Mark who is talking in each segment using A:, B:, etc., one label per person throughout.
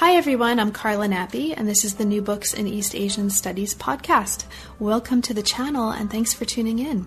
A: Hi, everyone. I'm Carla Nappi, and this is the New Books in East Asian Studies podcast. Welcome to the channel, and thanks for tuning in.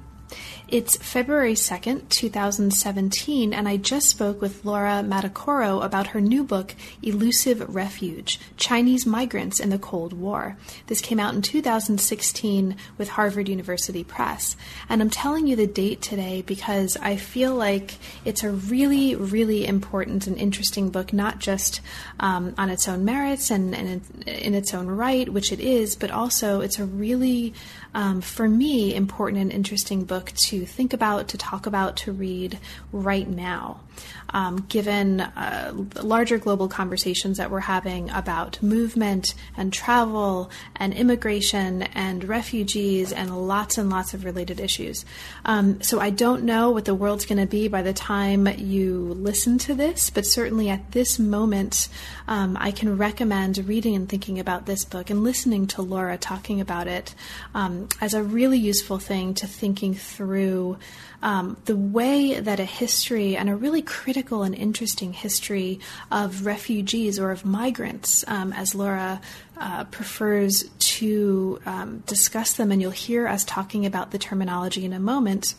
A: It's February 2nd, 2017, and I just spoke with Laura Madokoro about her new book, Elusive Refuge Chinese Migrants in the Cold War. This came out in 2016 with Harvard University Press. And I'm telling you the date today because I feel like it's a really, really important and interesting book, not just um, on its own merits and, and in its own right, which it is, but also it's a really um, for me, important and interesting book to think about, to talk about, to read right now um, given uh, larger global conversations that we're having about movement and travel and immigration and refugees and lots and lots of related issues. Um, so I don't know what the world's going to be by the time you listen to this, but certainly at this moment, um, I can recommend reading and thinking about this book and listening to Laura talking about it um, as a really useful thing to thinking through um, the way that a history and a really critical and interesting history of refugees or of migrants, um, as Laura uh, prefers to um, discuss them, and you'll hear us talking about the terminology in a moment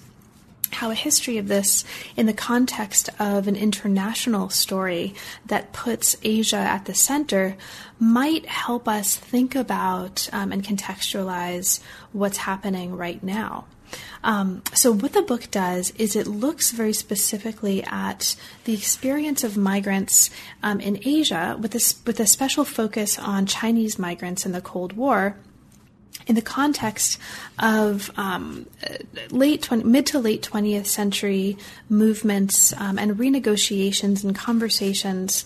A: how a history of this in the context of an international story that puts Asia at the center might help us think about um, and contextualize what's happening right now. Um, so, what the book does is it looks very specifically at the experience of migrants um, in Asia with, this, with a special focus on Chinese migrants in the Cold War in the context of um, late 20, mid to late 20th century movements um, and renegotiations and conversations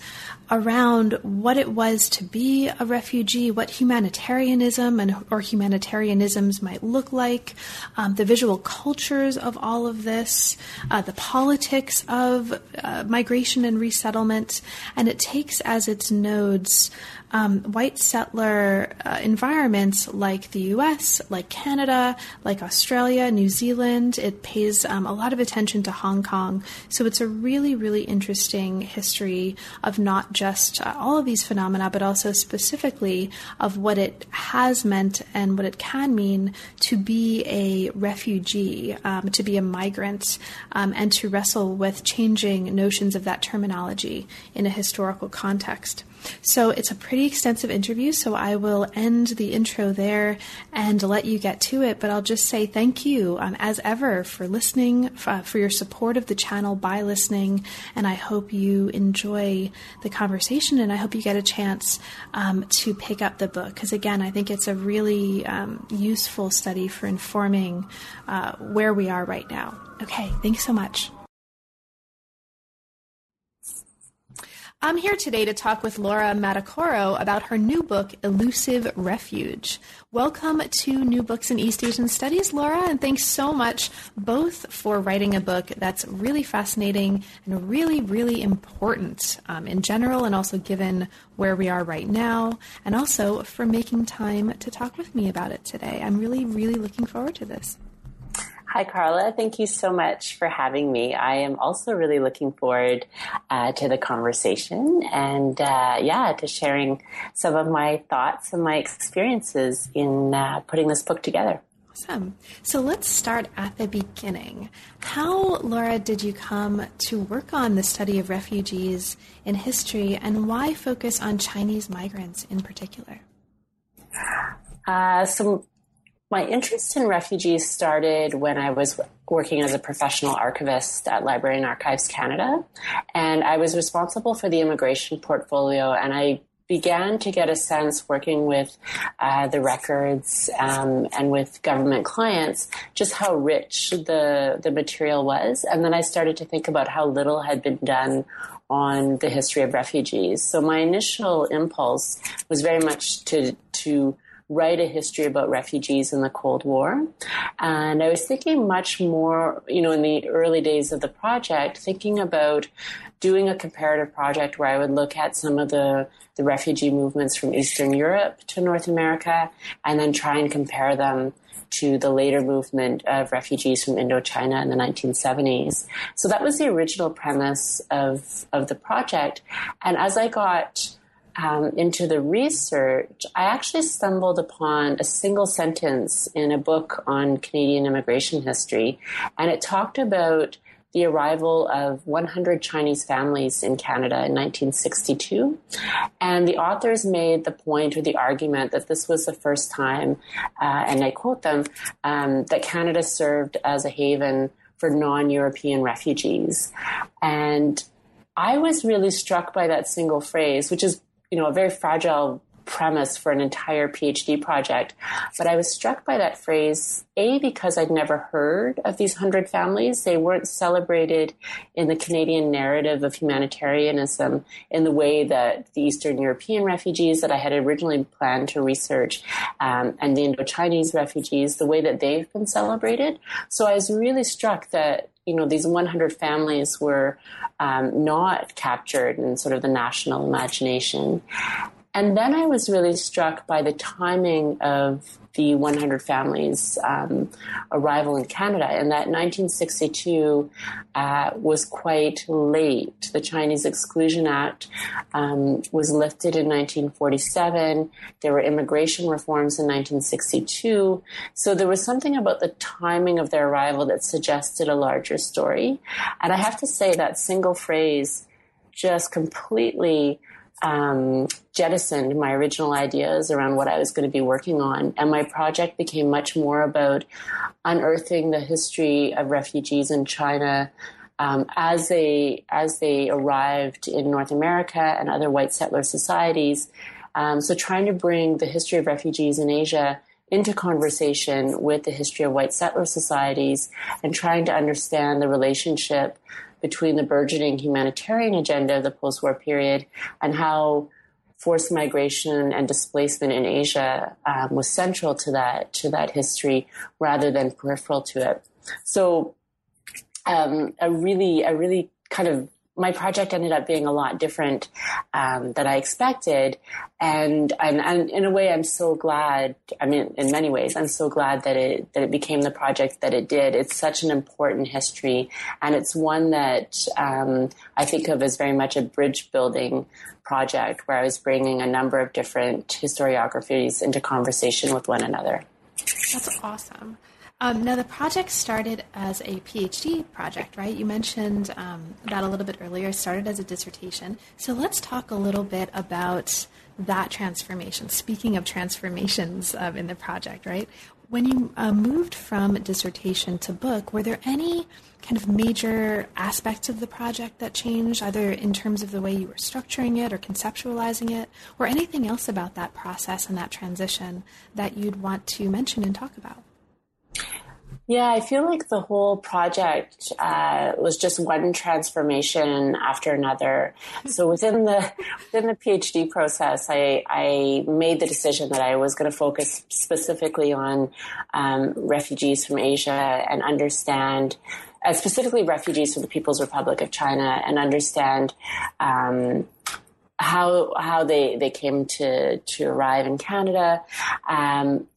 A: around what it was to be a refugee, what humanitarianism and or humanitarianisms might look like, um, the visual cultures of all of this, uh, the politics of uh, migration and resettlement, and it takes as its nodes um, white settler uh, environments like the US, like Canada, like Australia, New Zealand. It pays um, a lot of attention to Hong Kong. So it's a really, really interesting history of not just uh, all of these phenomena, but also specifically of what it has meant and what it can mean to be a refugee, um, to be a migrant, um, and to wrestle with changing notions of that terminology in a historical context. So it's a pretty extensive interview, so I will end the intro there and let you get to it. But I'll just say thank you, um, as ever, for listening, uh, for your support of the channel by listening, and I hope you enjoy the conversation and I hope you get a chance um, to pick up the book because, again, I think it's a really um, useful study for informing uh, where we are right now. Okay, thanks so much. I'm here today to talk with Laura Madokoro about her new book, Elusive Refuge. Welcome to New Books in East Asian Studies, Laura, and thanks so much both for writing a book that's really fascinating and really, really important um, in general and also given where we are right now, and also for making time to talk with me about it today. I'm really, really looking forward to this.
B: Hi, Carla. Thank you so much for having me. I am also really looking forward uh, to the conversation and, uh, yeah, to sharing some of my thoughts and my experiences in uh, putting this book together.
A: Awesome. So let's start at the beginning. How, Laura, did you come to work on the study of refugees in history and why focus on Chinese migrants in particular?
B: Uh, so my interest in refugees started when I was working as a professional archivist at Library and Archives Canada. And I was responsible for the immigration portfolio. And I began to get a sense working with uh, the records um, and with government clients just how rich the the material was and then i started to think about how little had been done on the history of refugees. So my initial impulse was very much to to write a history about refugees in the Cold War. And I was thinking much more, you know, in the early days of the project, thinking about doing a comparative project where I would look at some of the, the refugee movements from Eastern Europe to North America and then try and compare them to the later movement of refugees from Indochina in the 1970s. So that was the original premise of, of the project. And as I got um, into the research, I actually stumbled upon a single sentence in a book on Canadian immigration history, and it talked about the arrival of 100 Chinese families in Canada in 1962. And the authors made the point or the argument that this was the first time, uh, and I quote them, um, that Canada served as a haven for non European refugees. And I was really struck by that single phrase, which is you know, a very fragile premise for an entire PhD project. But I was struck by that phrase, A, because I'd never heard of these hundred families. They weren't celebrated in the Canadian narrative of humanitarianism in the way that the Eastern European refugees that I had originally planned to research um, and the Indo-Chinese refugees, the way that they've been celebrated. So I was really struck that you know, these 100 families were um, not captured in sort of the national imagination. And then I was really struck by the timing of the 100 families um, arrival in Canada, and that 1962 uh, was quite late. The Chinese Exclusion Act um, was lifted in 1947. There were immigration reforms in 1962. So there was something about the timing of their arrival that suggested a larger story. And I have to say that single phrase just completely um, jettisoned my original ideas around what I was going to be working on. And my project became much more about unearthing the history of refugees in China. Um, as they as they arrived in North America and other white settler societies, um, so trying to bring the history of refugees in Asia into conversation with the history of white settler societies and trying to understand the relationship between the burgeoning humanitarian agenda of the post war period and how forced migration and displacement in Asia um, was central to that to that history rather than peripheral to it. So um, a really a really kind of my project ended up being a lot different um, than I expected, and, and, and in a way, I'm so glad. I mean, in many ways, I'm so glad that it that it became the project that it did. It's such an important history, and it's one that um, I think of as very much a bridge building project, where I was bringing a number of different historiographies into conversation with one another.
A: That's awesome. Um, now, the project started as a PhD project, right? You mentioned um, that a little bit earlier. Started as a dissertation. So let's talk a little bit about that transformation. Speaking of transformations um, in the project, right? When you uh, moved from dissertation to book, were there any kind of major aspects of the project that changed, either in terms of the way you were structuring it or conceptualizing it, or anything else about that process and that transition that you'd want to mention and talk about?
B: Yeah, I feel like the whole project uh, was just one transformation after another. So within the within the PhD process, I, I made the decision that I was going to focus specifically on um, refugees from Asia and understand. Uh, specifically, refugees from the People's Republic of China, and understand um, how how they they came to to arrive in Canada, um,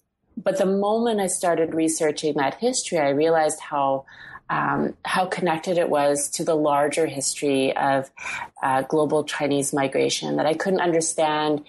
B: but the moment I started researching that history, I realized how um, how connected it was to the larger history of uh, global Chinese migration. That I couldn't understand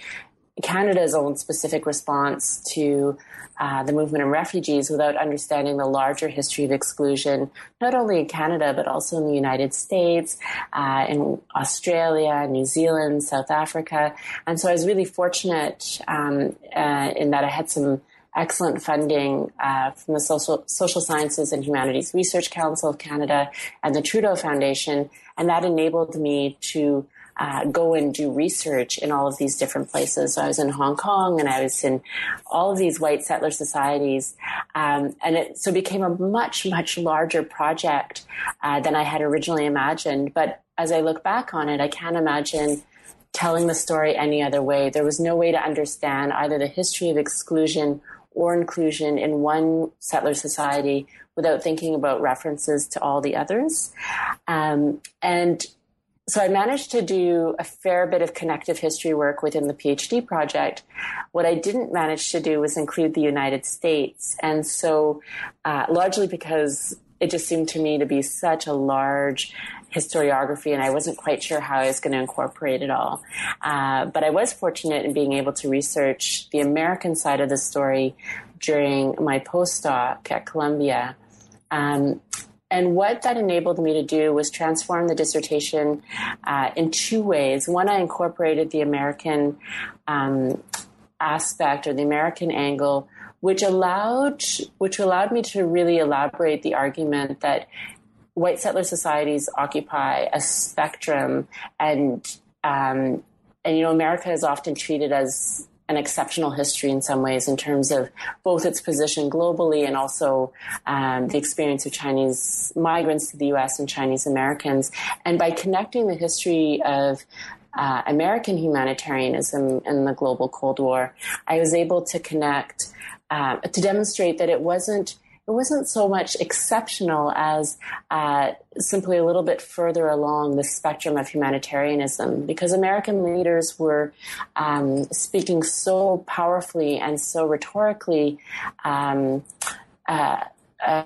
B: Canada's own specific response to uh, the movement of refugees without understanding the larger history of exclusion, not only in Canada, but also in the United States, uh, in Australia, New Zealand, South Africa. And so I was really fortunate um, uh, in that I had some excellent funding uh, from the Social, Social Sciences and Humanities Research Council of Canada and the Trudeau Foundation. And that enabled me to uh, go and do research in all of these different places. So I was in Hong Kong and I was in all of these white settler societies. Um, and it so became a much, much larger project uh, than I had originally imagined. But as I look back on it, I can't imagine telling the story any other way. There was no way to understand either the history of exclusion or inclusion in one settler society without thinking about references to all the others. Um, and so I managed to do a fair bit of connective history work within the PhD project. What I didn't manage to do was include the United States. And so, uh, largely because it just seemed to me to be such a large historiography, and I wasn't quite sure how I was going to incorporate it all. Uh, but I was fortunate in being able to research the American side of the story during my postdoc at Columbia. Um, and what that enabled me to do was transform the dissertation uh, in two ways. One, I incorporated the American um, aspect or the American angle, which allowed which allowed me to really elaborate the argument that white settler societies occupy a spectrum, and um, and you know America is often treated as an exceptional history in some ways in terms of both its position globally and also um, the experience of Chinese migrants to the U.S. and Chinese Americans. And by connecting the history of uh, American humanitarianism in the global Cold War, I was able to connect uh, to demonstrate that it wasn't it wasn't so much exceptional as uh, simply a little bit further along the spectrum of humanitarianism because American leaders were um, speaking so powerfully and so rhetorically. Um, uh, uh,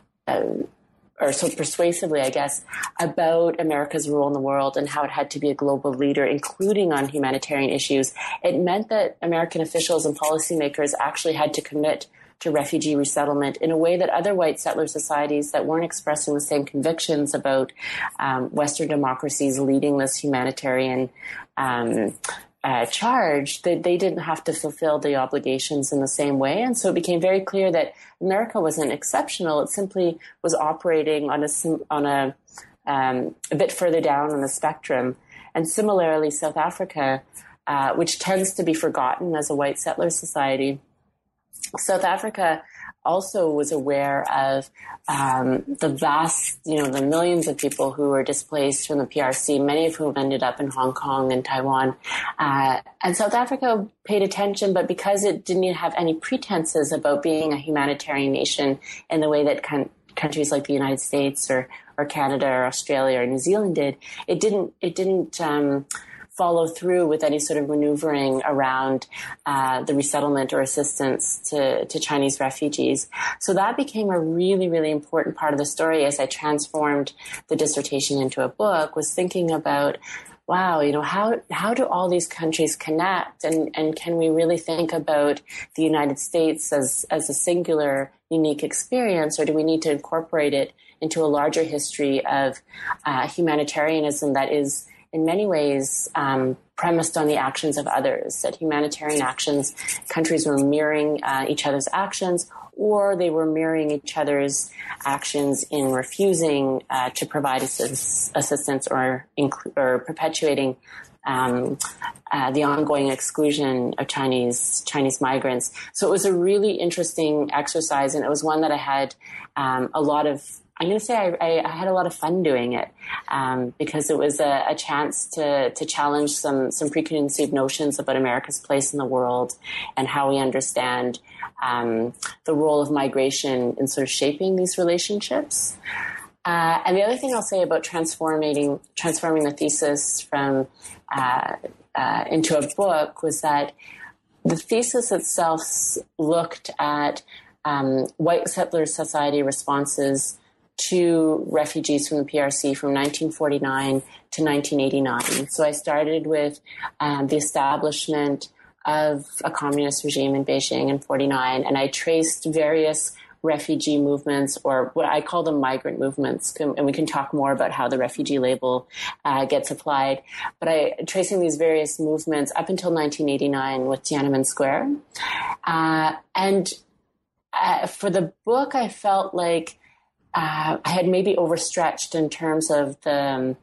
B: or so persuasively, I guess, about America's role in the world and how it had to be a global leader, including on humanitarian issues. It meant that American officials and policymakers actually had to commit to refugee resettlement in a way that other white settler societies that weren't expressing the same convictions about um, Western democracies leading this humanitarian um, uh, charge, that they didn't have to fulfill the obligations in the same way. And so it became very clear that America wasn't exceptional. It simply was operating on a, on a, um, a bit further down on the spectrum. And similarly, South Africa, uh, which tends to be forgotten as a white settler society, South Africa also was aware of um, the vast, you know, the millions of people who were displaced from the PRC, many of whom ended up in Hong Kong and Taiwan. Uh, and South Africa paid attention, but because it didn't have any pretenses about being a humanitarian nation in the way that con- countries like the United States or, or Canada or Australia or New Zealand did, it didn't, it didn't, um, follow through with any sort of maneuvering around uh, the resettlement or assistance to, to Chinese refugees. So that became a really, really important part of the story as I transformed the dissertation into a book, was thinking about wow, you know, how how do all these countries connect, and and can we really think about the United States as as a singular, unique experience, or do we need to incorporate it into a larger history of uh, humanitarianism that is in many ways um, premised on the actions of others, that humanitarian actions, countries were mirroring uh, each other's actions, or they were mirroring each other's actions in refusing uh, to provide assist- assistance or, inc- or perpetuating um, uh, the ongoing exclusion of Chinese Chinese migrants. So it was a really interesting exercise, and it was one that I had um, a lot of I'm going to say I, I, had a lot of fun doing it um, because it was a, a, chance to to challenge some some preconceived notions about America's place in the world and how we understand um, the role of migration in sort of shaping these relationships. Uh, and the other thing I'll say about transforming transforming the thesis from uh, uh, into a book was that the thesis itself looked at um, white settler society responses to refugees from the PRC from 1949 to 1989. So I started with um, the establishment of a communist regime in Beijing in 49, and I traced various refugee movements, or what I call them migrant movements, and we can talk more about how the refugee label uh, gets applied. But I tracing these various movements up until 1989 with Tiananmen Square, uh, and uh, for the book, I felt like uh, I had maybe overstretched in terms of the um,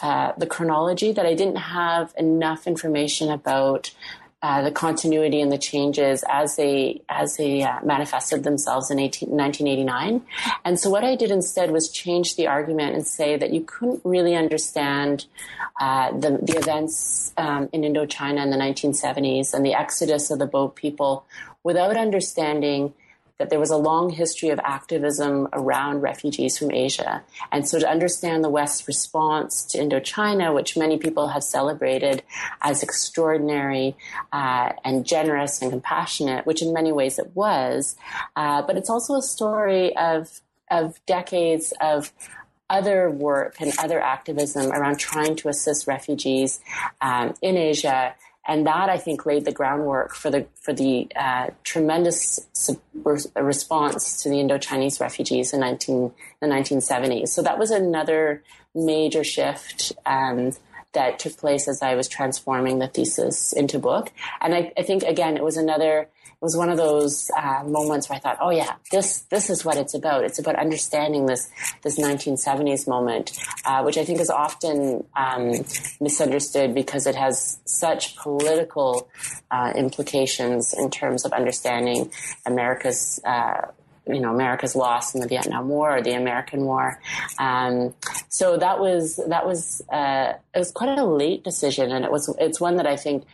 B: uh, the chronology that I didn't have enough information about uh, the continuity and the changes as they as they uh, manifested themselves in 18, 1989. And so what I did instead was change the argument and say that you couldn't really understand uh, the the events um, in Indochina in the 1970s and the exodus of the Boat people without understanding that there was a long history of activism around refugees from Asia. And so to understand the West's response to Indochina, which many people have celebrated as extraordinary uh, and generous and compassionate, which in many ways it was, uh, but it's also a story of of decades of other work and other activism around trying to assist refugees um, in Asia and that I think laid the groundwork for the for the uh, tremendous response to the Indo-Chinese refugees in 19, the 1970s. So that was another major shift um, that took place as I was transforming the thesis into book. And I, I think again it was another it was one of those uh, moments where I thought, oh yeah, this this is what it's about. It's about understanding this this 1970s moment, uh, which I think is often um, misunderstood because it has such political uh, implications in terms of understanding America's uh, you know America's loss in the Vietnam War or the American War. Um, so that was that was uh, it was quite a late decision, and it was it's one that I think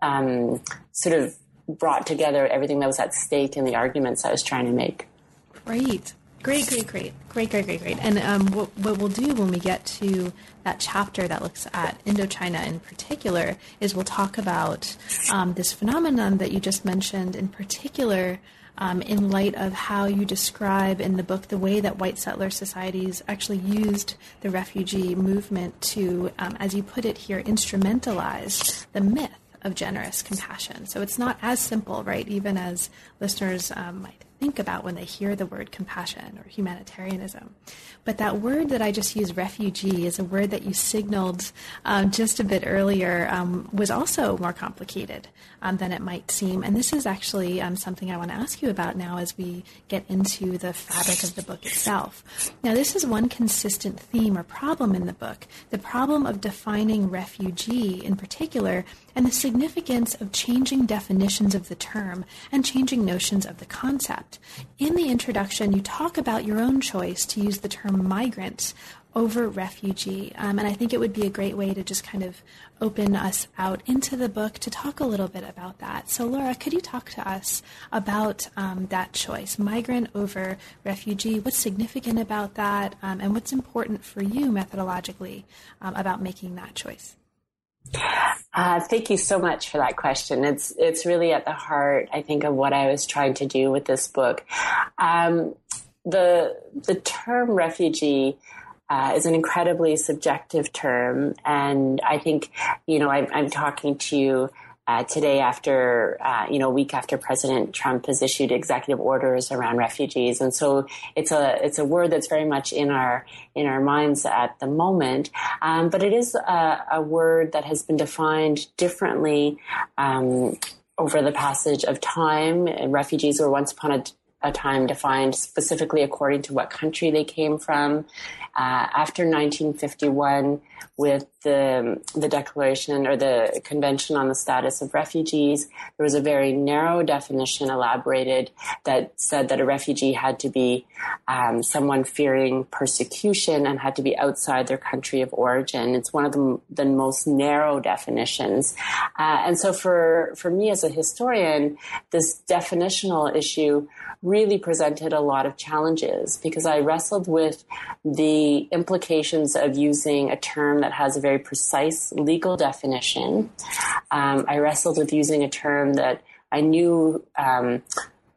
B: um, sort of brought together everything that was at stake in the arguments I was trying to make.
A: Great. Great, great, great, great, great, great, great. And um, what, what we'll do when we get to that chapter that looks at Indochina in particular is we'll talk about um, this phenomenon that you just mentioned, in particular, um, in light of how you describe in the book the way that white settler societies actually used the refugee movement to, um, as you put it here, instrumentalize the myth of generous compassion. So it's not as simple, right? Even as listeners um, might think about when they hear the word compassion or humanitarianism. But that word that I just used, refugee, is a word that you signaled um, just a bit earlier, um, was also more complicated um, than it might seem. And this is actually um, something I want to ask you about now as we get into the fabric of the book itself. Now, this is one consistent theme or problem in the book the problem of defining refugee in particular and the significance of changing definitions of the term and changing notions of the concept. In the introduction, you talk about your own choice to use the term migrant over refugee. Um, and I think it would be a great way to just kind of open us out into the book to talk a little bit about that. So, Laura, could you talk to us about um, that choice, migrant over refugee? What's significant about that, um, and what's important for you methodologically um, about making that choice?
B: Uh, thank you so much for that question. It's it's really at the heart, I think, of what I was trying to do with this book. Um, the the term refugee uh, is an incredibly subjective term, and I think you know I, I'm talking to uh, today after uh, you know a week after President Trump has issued executive orders around refugees, and so it's a it's a word that's very much in our in our minds at the moment. Um, but it is a, a, word that has been defined differently. Um, over the passage of time, refugees were once upon a a time defined specifically according to what country they came from. Uh, after 1951, with the the Declaration or the Convention on the Status of Refugees, there was a very narrow definition elaborated that said that a refugee had to be um, someone fearing persecution and had to be outside their country of origin. It's one of the, the most narrow definitions, uh, and so for for me as a historian, this definitional issue really presented a lot of challenges because I wrestled with the implications of using a term that has a very precise legal definition. Um, I wrestled with using a term that I knew um,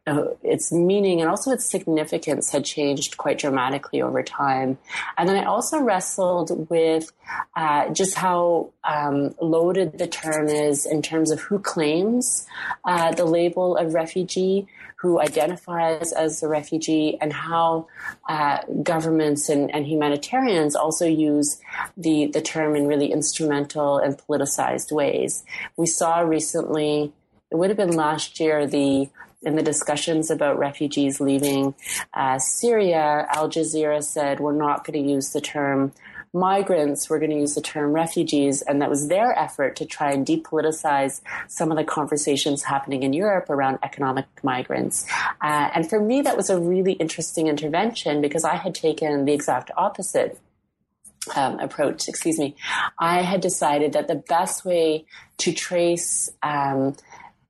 B: uh, its meaning and also its significance had changed quite dramatically over time. And then I also wrestled with uh, just how um, loaded the term is in terms of who claims uh, the label of refugee, who identifies as a refugee, and how uh, governments and, and, humanitarians also use the, the term in really instrumental and politicized ways. We saw recently, it would have been last year, the in the discussions about refugees leaving uh, Syria, Al Jazeera said we're not going to use the term migrants we're going to use the term refugees, and that was their effort to try and depoliticize some of the conversations happening in Europe around economic migrants. Uh, and for me, that was a really interesting intervention because I had taken the exact opposite um, approach, excuse me, I had decided that the best way to trace um,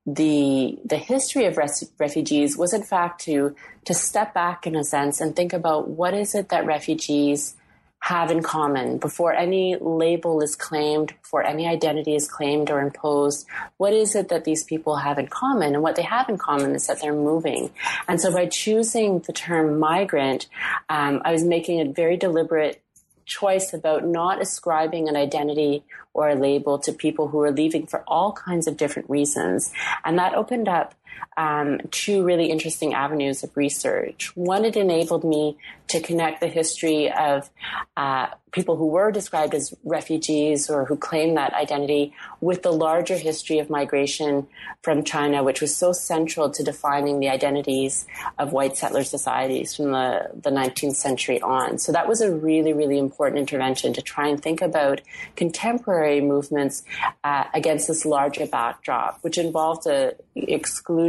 B: the the history of res- refugees was in fact to to step back in a sense and think about what is it that refugees have in common before any label is claimed, before any identity is claimed or imposed. What is it that these people have in common? And what they have in common is that they're moving. And so by choosing the term migrant, um, I was making a very deliberate choice about not ascribing an identity or a label to people who are leaving for all kinds of different reasons. And that opened up um, two really interesting avenues of research. One, it enabled me to connect the history of uh, people who were described as refugees or who claimed that identity with the larger history of migration from China, which was so central to defining the identities of white settler societies from the, the 19th century on. So that was a really, really important intervention to try and think about contemporary movements uh, against this larger backdrop, which involved a exclusion,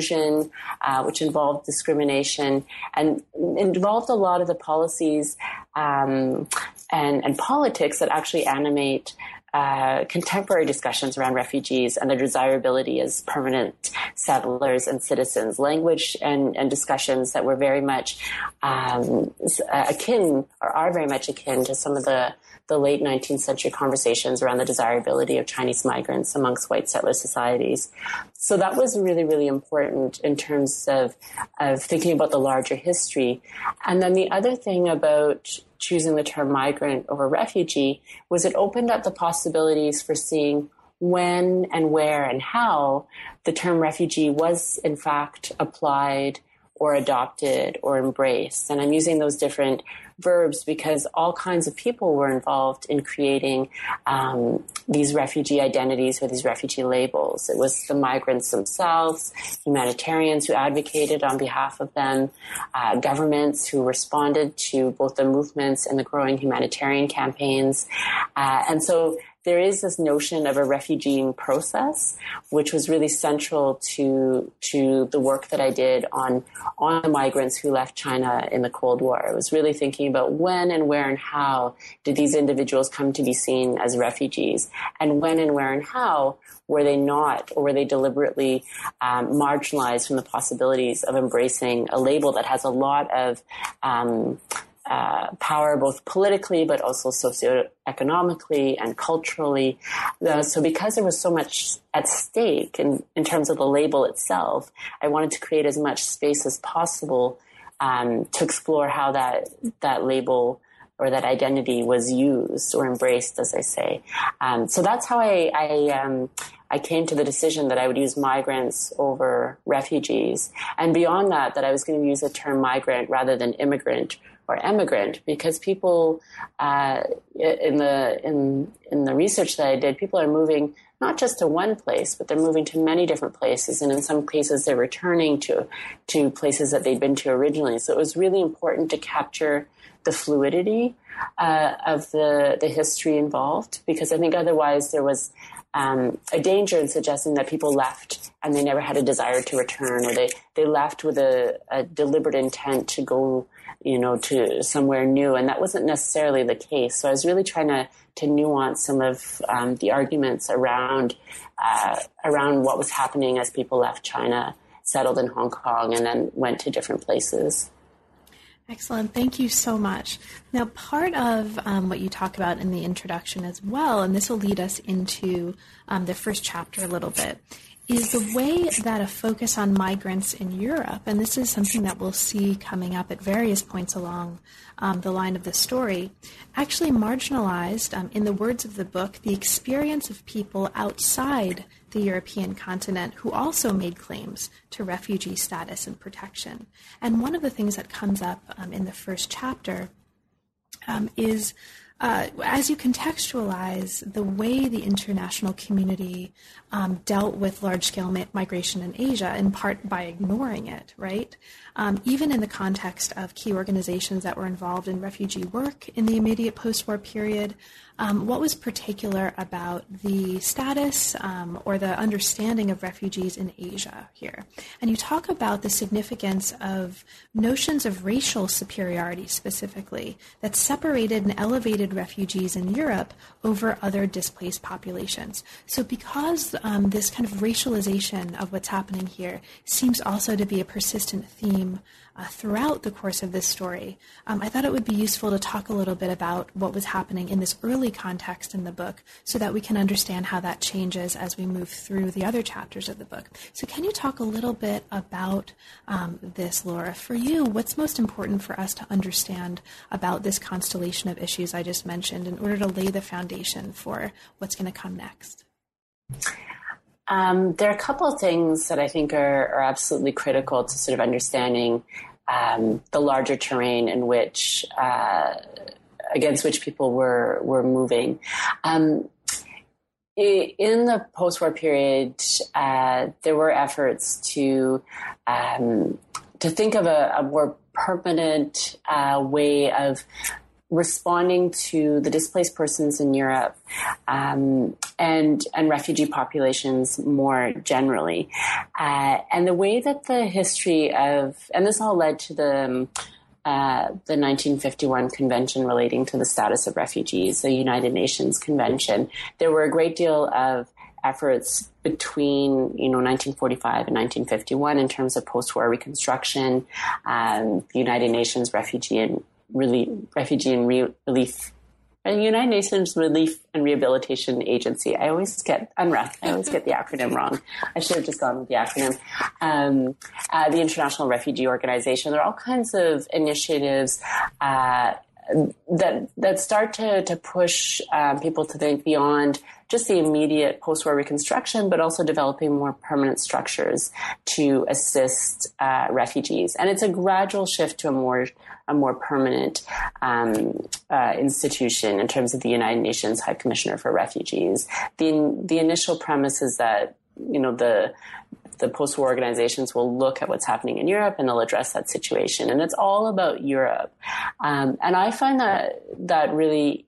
B: uh, which involved discrimination, and involved a lot of the policies um, and, and politics that actually animate uh, contemporary discussions around refugees and their desirability as permanent settlers and citizens, language and, and discussions that were very much um, akin or are very much akin to some of the the late 19th century conversations around the desirability of Chinese migrants amongst white settler societies. So that was really, really important in terms of, of thinking about the larger history. And then the other thing about choosing the term migrant over refugee was it opened up the possibilities for seeing when and where and how the term refugee was in fact applied or adopted or embraced. And I'm using those different verbs because all kinds of people were involved in creating um, these refugee identities or these refugee labels. It was the migrants themselves, humanitarians who advocated on behalf of them, uh, governments who responded to both the movements and the growing humanitarian campaigns. Uh, and so there is this notion of a refugeeing process, which was really central to to the work that I did on on the migrants who left China in the Cold War. I was really thinking about when and where and how did these individuals come to be seen as refugees, and when and where and how were they not, or were they deliberately um, marginalized from the possibilities of embracing a label that has a lot of um, uh, power both politically but also socioeconomically and culturally. Uh, so because there was so much at stake in, in terms of the label itself, I wanted to create as much space as possible um, to explore how that that label or that identity was used or embraced, as I say. Um, so that's how I I, um, I came to the decision that I would use migrants over refugees, and beyond that, that I was going to use the term migrant rather than immigrant or emigrant because people uh, in the in in the research that I did, people are moving not just to one place, but they're moving to many different places, and in some cases they're returning to to places that they'd been to originally. So it was really important to capture the fluidity uh, of the the history involved because I think otherwise there was um, a danger in suggesting that people left and they never had a desire to return, or they they left with a, a deliberate intent to go you know, to somewhere new. And that wasn't necessarily the case. So I was really trying to, to nuance some of um, the arguments around, uh, around what was happening as people left China, settled in Hong Kong, and then went to different places.
A: Excellent. Thank you so much. Now, part of um, what you talk about in the introduction as well, and this will lead us into um, the first chapter a little bit, is the way that a focus on migrants in Europe, and this is something that we'll see coming up at various points along um, the line of the story, actually marginalized, um, in the words of the book, the experience of people outside the European continent who also made claims to refugee status and protection. And one of the things that comes up um, in the first chapter um, is uh, as you contextualize the way the international community um, dealt with large scale migration in Asia, in part by ignoring it, right? Um, even in the context of key organizations that were involved in refugee work in the immediate post war period, um, what was particular about the status um, or the understanding of refugees in Asia here? And you talk about the significance of notions of racial superiority specifically that separated and elevated refugees in Europe over other displaced populations. So, because um, this kind of racialization of what's happening here seems also to be a persistent theme uh, throughout the course of this story, um, I thought it would be useful to talk a little bit about what was happening in this early context in the book so that we can understand how that changes as we move through the other chapters of the book. So, can you talk a little bit about um, this, Laura? For you, what's most important for us to understand about this constellation of issues I just mentioned in order to lay the foundation for what's going to come next?
B: Um, there are a couple of things that I think are, are absolutely critical to sort of understanding um, the larger terrain in which uh, against which people were were moving. Um, in the post-war period, uh, there were efforts to um, to think of a, a more permanent uh, way of responding to the displaced persons in Europe um, and and refugee populations more generally, uh, and the way that the history of and this all led to the. Um, uh, the 1951 convention relating to the status of refugees, the United Nations Convention. There were a great deal of efforts between you know 1945 and 1951 in terms of post-war reconstruction, um, United Nations Refugee and Relief, Refugee and Re- Relief, and United Nations Relief and Rehabilitation Agency. I always get UNRRA. I always get the acronym wrong. I should have just gone with the acronym. Um, uh, the International Refugee Organization. There are all kinds of initiatives. Uh, that that start to to push um, people to think beyond just the immediate post-war reconstruction, but also developing more permanent structures to assist uh, refugees. And it's a gradual shift to a more a more permanent um, uh, institution in terms of the United Nations High Commissioner for Refugees. The the initial premise is that you know the the post-war organizations will look at what's happening in Europe and they'll address that situation. And it's all about Europe. Um, and I find that that really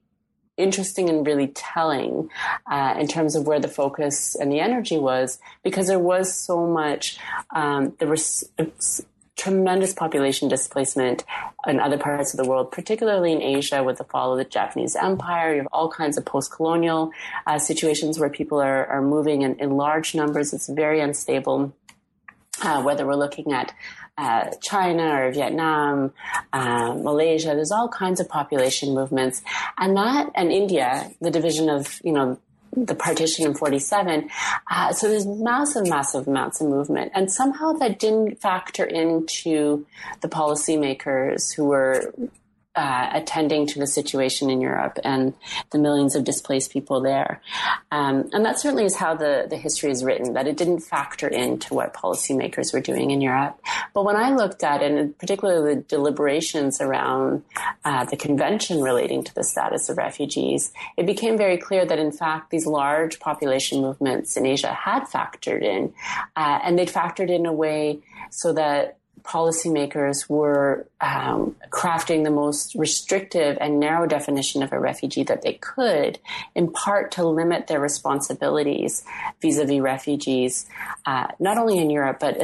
B: interesting and really telling uh, in terms of where the focus and the energy was, because there was so much um, there was tremendous population displacement in other parts of the world, particularly in Asia with the fall of the Japanese Empire. You have all kinds of post-colonial uh, situations where people are, are moving in, in large numbers. It's very unstable. Uh, whether we're looking at uh, China or Vietnam, uh, Malaysia. There's all kinds of population movements, and that and India, the division of you know the partition in 47. Uh, so there's massive, massive amounts of movement. And somehow that didn't factor into the policymakers who were uh, attending to the situation in Europe and the millions of displaced people there. Um, and that certainly is how the, the history is written, that it didn't factor into what policymakers were doing in Europe. But when I looked at it, and particularly the deliberations around uh, the convention relating to the status of refugees, it became very clear that in fact these large population movements in Asia had factored in, uh, and they'd factored in a way so that policymakers were um, crafting the most restrictive and narrow definition of a refugee that they could, in part to limit their responsibilities vis-a-vis refugees, uh, not only in Europe but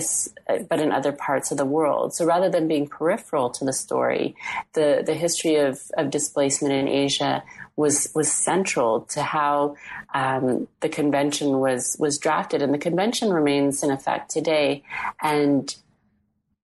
B: but in other parts of the world. So rather than being peripheral to the story, the the history of, of displacement in Asia was was central to how um, the convention was was drafted, and the convention remains in effect today. And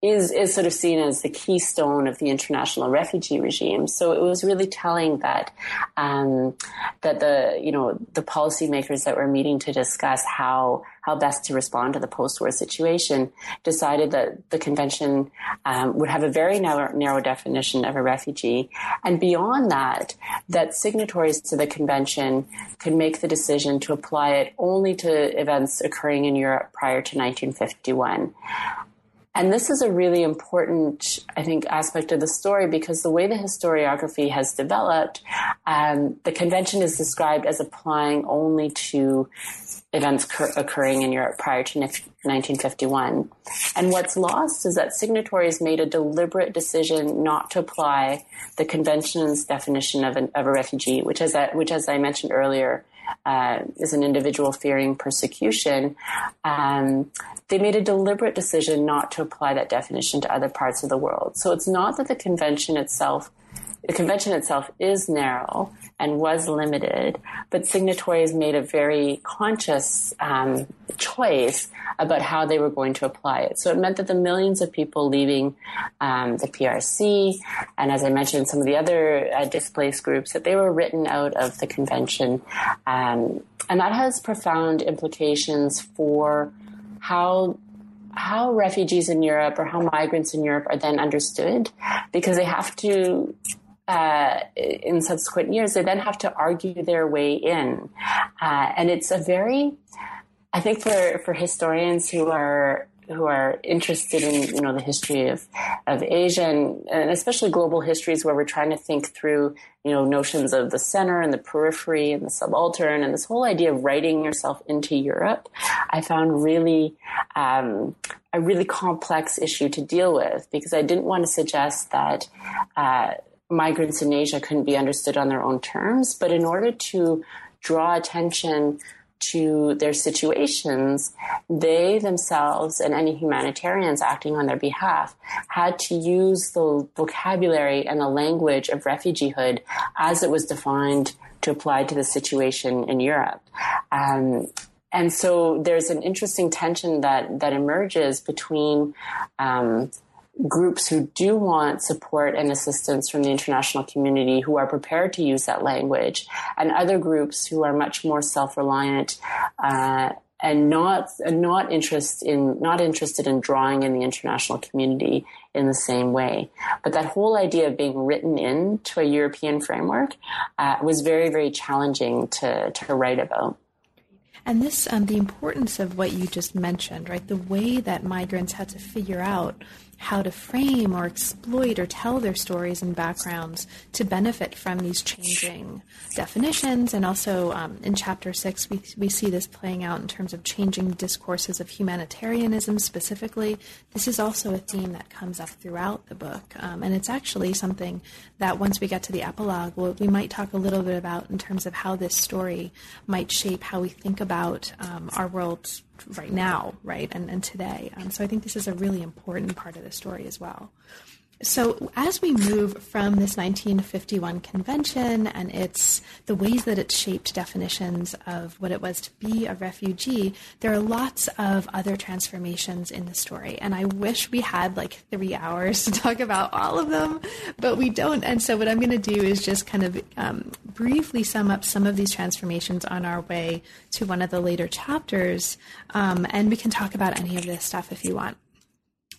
B: is is sort of seen as the keystone of the international refugee regime. So it was really telling that um, that the you know the policymakers that were meeting to discuss how how best to respond to the post-war situation decided that the convention um, would have a very narrow, narrow definition of a refugee, and beyond that, that signatories to the convention could make the decision to apply it only to events occurring in Europe prior to 1951. And this is a really important, I think, aspect of the story because the way the historiography has developed, um, the convention is described as applying only to events cur- occurring in Europe prior to 1951. And what's lost is that signatories made a deliberate decision not to apply the convention's definition of, an, of a refugee, which, which, as I mentioned earlier, uh, is an individual fearing persecution. Um, they made a deliberate decision not to apply that definition to other parts of the world. So it's not that the convention itself the convention itself is narrow and was limited, but signatories made a very conscious um, choice about how they were going to apply it. So it meant that the millions of people leaving um, the PRC, and as I mentioned, some of the other uh, displaced groups, that they were written out of the convention. Um, and that has profound implications for how how refugees in Europe or how migrants in Europe are then understood because they have to uh, in subsequent years, they then have to argue their way in. Uh, and it's a very, I think for, for historians who are who are interested in you know the history of of Asia and, and, especially global histories where we're trying to think through you know notions of the center and the periphery and the subaltern and this whole idea of writing yourself into Europe, I found really um, a really complex issue to deal with because I didn't want to suggest that. Uh, migrants in Asia couldn't be understood on their own terms. But in order to draw attention to their situations, they themselves and any humanitarians acting on their behalf had to use the vocabulary and the language of refugeehood as it was defined to apply to the situation in Europe. Um, and so there's an interesting tension that that emerges between um, groups who do want support and assistance from the international community who are prepared to use that language, and other groups who are much more self-reliant uh, and not not interest in not interested in drawing in the international community in the same way. But that whole idea of being written into a European framework uh, was very very challenging to to write about.
A: And this, um, the importance of what you just mentioned, right? The way that migrants had to figure out how to frame or exploit or tell their stories and backgrounds to benefit from these changing definitions. And also um, in chapter six, we, we see this playing out in terms of changing discourses of humanitarianism specifically. This is also a theme that comes up throughout the book. Um, and it's actually something that once we get to the epilogue, we'll, we might talk a little bit about in terms of how this story might shape how we think about um, our world right now, right, and, and today. Um, so I think this is a really important part of the story as well. So as we move from this 1951 convention and its the ways that it shaped definitions of what it was to be a refugee, there are lots of other transformations in the story. And I wish we had like three hours to talk about all of them, but we don't. And so what I'm going to do is just kind of um, briefly sum up some of these transformations on our way to one of the later chapters, um, and we can talk about any of this stuff if you want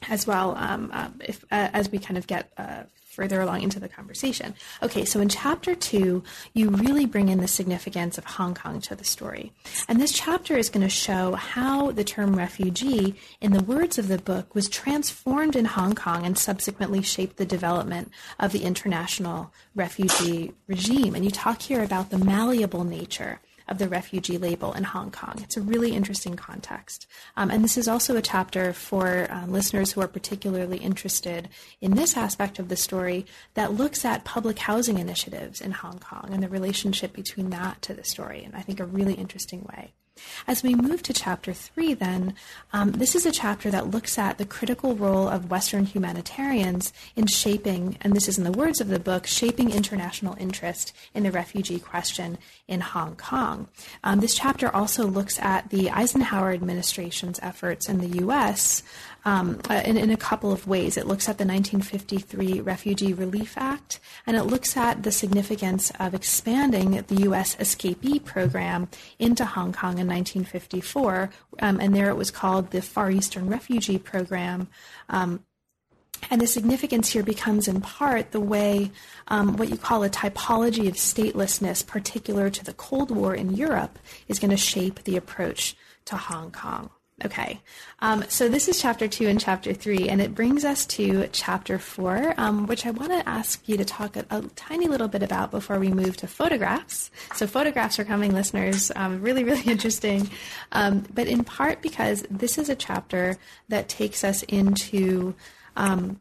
A: as well um, uh, if, uh, as we kind of get uh, further along into the conversation. Okay, so in chapter two, you really bring in the significance of Hong Kong to the story. And this chapter is going to show how the term refugee, in the words of the book, was transformed in Hong Kong and subsequently shaped the development of the international refugee regime. And you talk here about the malleable nature of the refugee label in Hong Kong. It's a really interesting context. Um, and this is also a chapter for um, listeners who are particularly interested in this aspect of the story that looks at public housing initiatives in Hong Kong and the relationship between that to the story, and I think a really interesting way. As we move to chapter three, then, um, this is a chapter that looks at the critical role of Western humanitarians in shaping, and this is in the words of the book, shaping international interest in the refugee question in Hong Kong. Um, this chapter also looks at the Eisenhower administration's efforts in the U.S um, uh, in, in, a couple of ways. It looks at the 1953 Refugee Relief Act, and it looks at the significance of expanding the U.S. escapee program into Hong Kong in 1954. Um, and there it was called the Far Eastern Refugee Program. Um, and the significance here becomes in part the way um, what you call a typology of statelessness, particular to the Cold War in Europe, is going to shape the approach to Hong Kong. Okay, um, so this is chapter two and chapter three, and it brings us to chapter four, um, which I want to ask you to talk a, a, tiny little bit about before we move to photographs. So, photographs are coming, listeners. Um, really, really interesting, um, but in part because this is a chapter that takes us into um,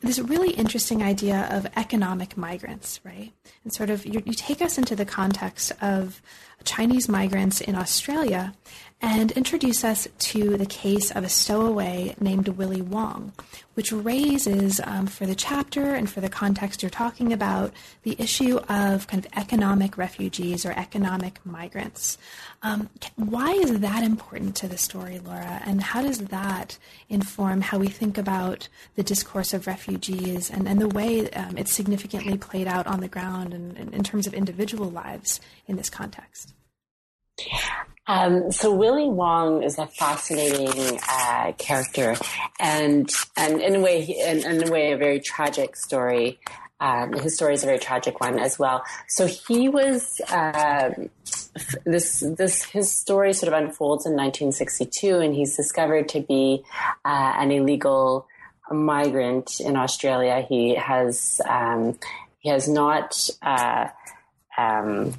A: this really interesting idea of economic migrants, right? And sort of you, you, take us into the context of Chinese migrants in Australia and introduce us to the case of a stowaway named Willie Wong, which raises, um, for the chapter and for the context you're talking about, the issue of kind of economic refugees or economic migrants. Um, why is that important to the story, Laura? And how does that inform how we think about the discourse of refugees and, and the way um, it's significantly played out on the ground and, and in terms of individual lives in this context?
B: Um, so Willie Wong is a fascinating uh, character, and and in a way, in, in, a way, a very tragic story. Um, his story is a very tragic one as well. So he was uh, this this his story sort of unfolds in 1962, and he's discovered to be uh, an illegal migrant in Australia. He has um, he has not. Uh, um,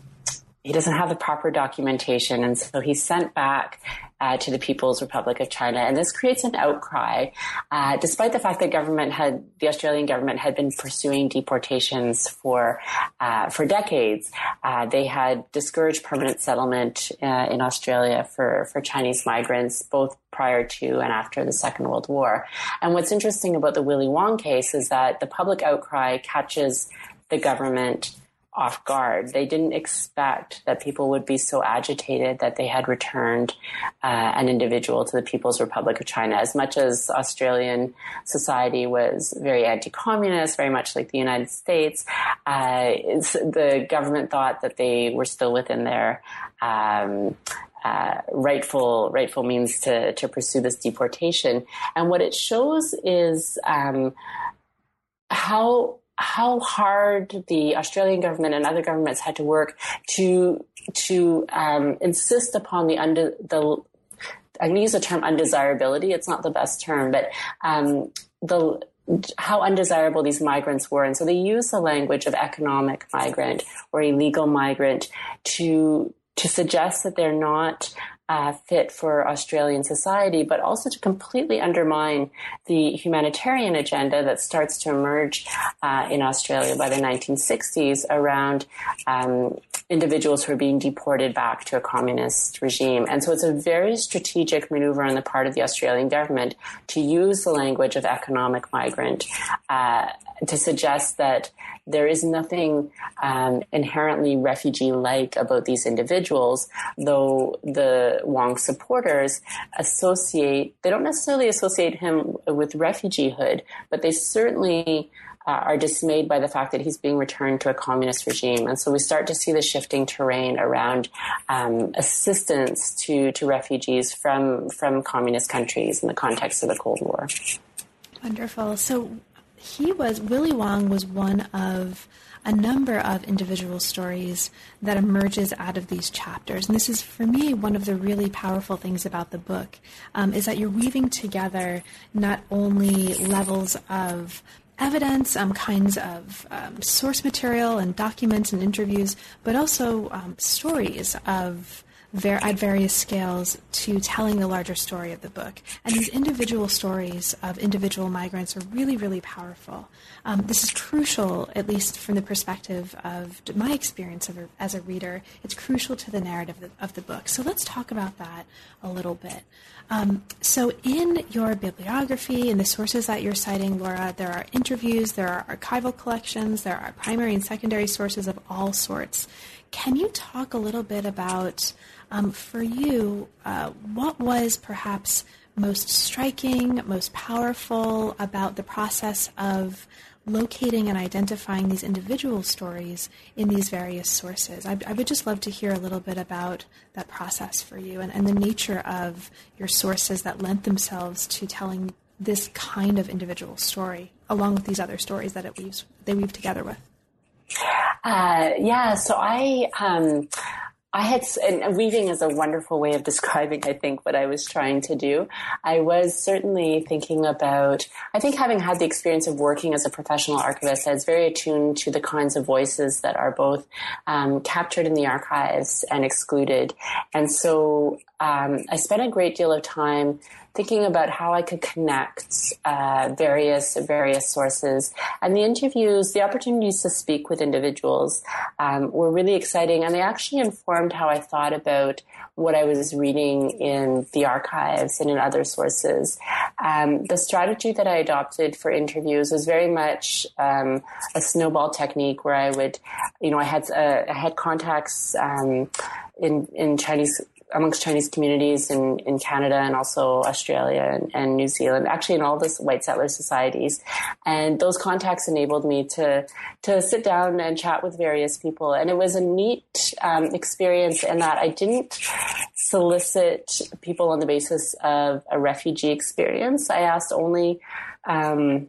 B: he doesn't have the proper documentation, and so he's sent back uh, to the People's Republic of China, and this creates an outcry, uh, despite the fact that government had the Australian government had been pursuing deportations for uh, for decades. Uh, they had discouraged permanent settlement uh, in Australia for for Chinese migrants, both prior to and after the Second World War. And what's interesting about the Willie Wong case is that the public outcry catches the government off guard. They didn't expect that people would be so agitated that they had returned uh, an individual to the People's Republic of China. As much as Australian society was very anti-communist, very much like the United States, uh, the government thought that they were still within their um, uh, rightful rightful means to to pursue this deportation. And what it shows is um, how how hard the Australian government and other governments had to work to to um, insist upon the under the I'm going to use the term undesirability. It's not the best term, but um, the how undesirable these migrants were, and so they use the language of economic migrant or illegal migrant to to suggest that they're not uh, fit for Australian society, but also to completely undermine the humanitarian agenda that starts to emerge uh, in Australia by the 1960s around um, individuals who are being deported back to a communist regime. And so it's a very strategic maneuver on the part of the Australian government to use the language of economic migrant uh, to suggest that there is nothing um, inherently refugee-like about these individuals, though the Wong supporters associate, they don't necessarily associate him with refugeehood, but they certainly uh, are dismayed by the fact that he's being returned to a communist regime. And so we start to see the shifting terrain around um, assistance to, to refugees from, from communist countries in the context of the Cold War.
A: Wonderful. So he was Willie Wong was one of a number of individual stories that emerges out of these chapters. And this is, for me, one of the really powerful things about the book um, is that you're weaving together not only levels of evidence, um, kinds of um, source material and documents and interviews, but also um, stories of ver- at various scales to telling the larger story of the book. And these individual stories of individual migrants are really, really powerful. Um, this is crucial, at least from the perspective of my experience of as a reader. It's crucial to the narrative of the, of the, book. So let's talk about that a little bit. Um, so, in your bibliography and the sources that you're citing, Laura, there are interviews, there are archival collections, there are primary and secondary sources of all sorts. Can you talk a little bit about um, for you, uh, what was perhaps most striking, most powerful about the process of locating and identifying these individual stories in these various sources? I, I would just love to hear a little bit about that process for you and, and the nature of your sources that lent themselves to telling this kind of individual story, along with these other stories that it weaves they weave together with.
B: Uh, yeah, so I um, I had, and weaving is a wonderful way of describing, I think, what I was trying to do. I was certainly thinking about, I think having had the experience of working as a professional archivist, I was very attuned to the kinds of voices that are both um, captured in the archives and excluded. And so um, I spent a great deal of time thinking about how I could connect uh, various various sources. And the interviews, the opportunities to speak with individuals um, were really exciting, and they actually informed how I thought about what I was reading in the archives and in other sources. Um, the strategy that I adopted for interviews was very much um, a snowball technique, where I would, you know, I had uh, I had contacts um, in in Chinese amongst Chinese communities in, in Canada and also Australia and, and, New Zealand, actually in all the white settler societies. And those contacts enabled me to, to sit down and chat with various people. And it was a neat um, experience in that I didn't solicit people on the basis of a refugee experience. I asked only, um,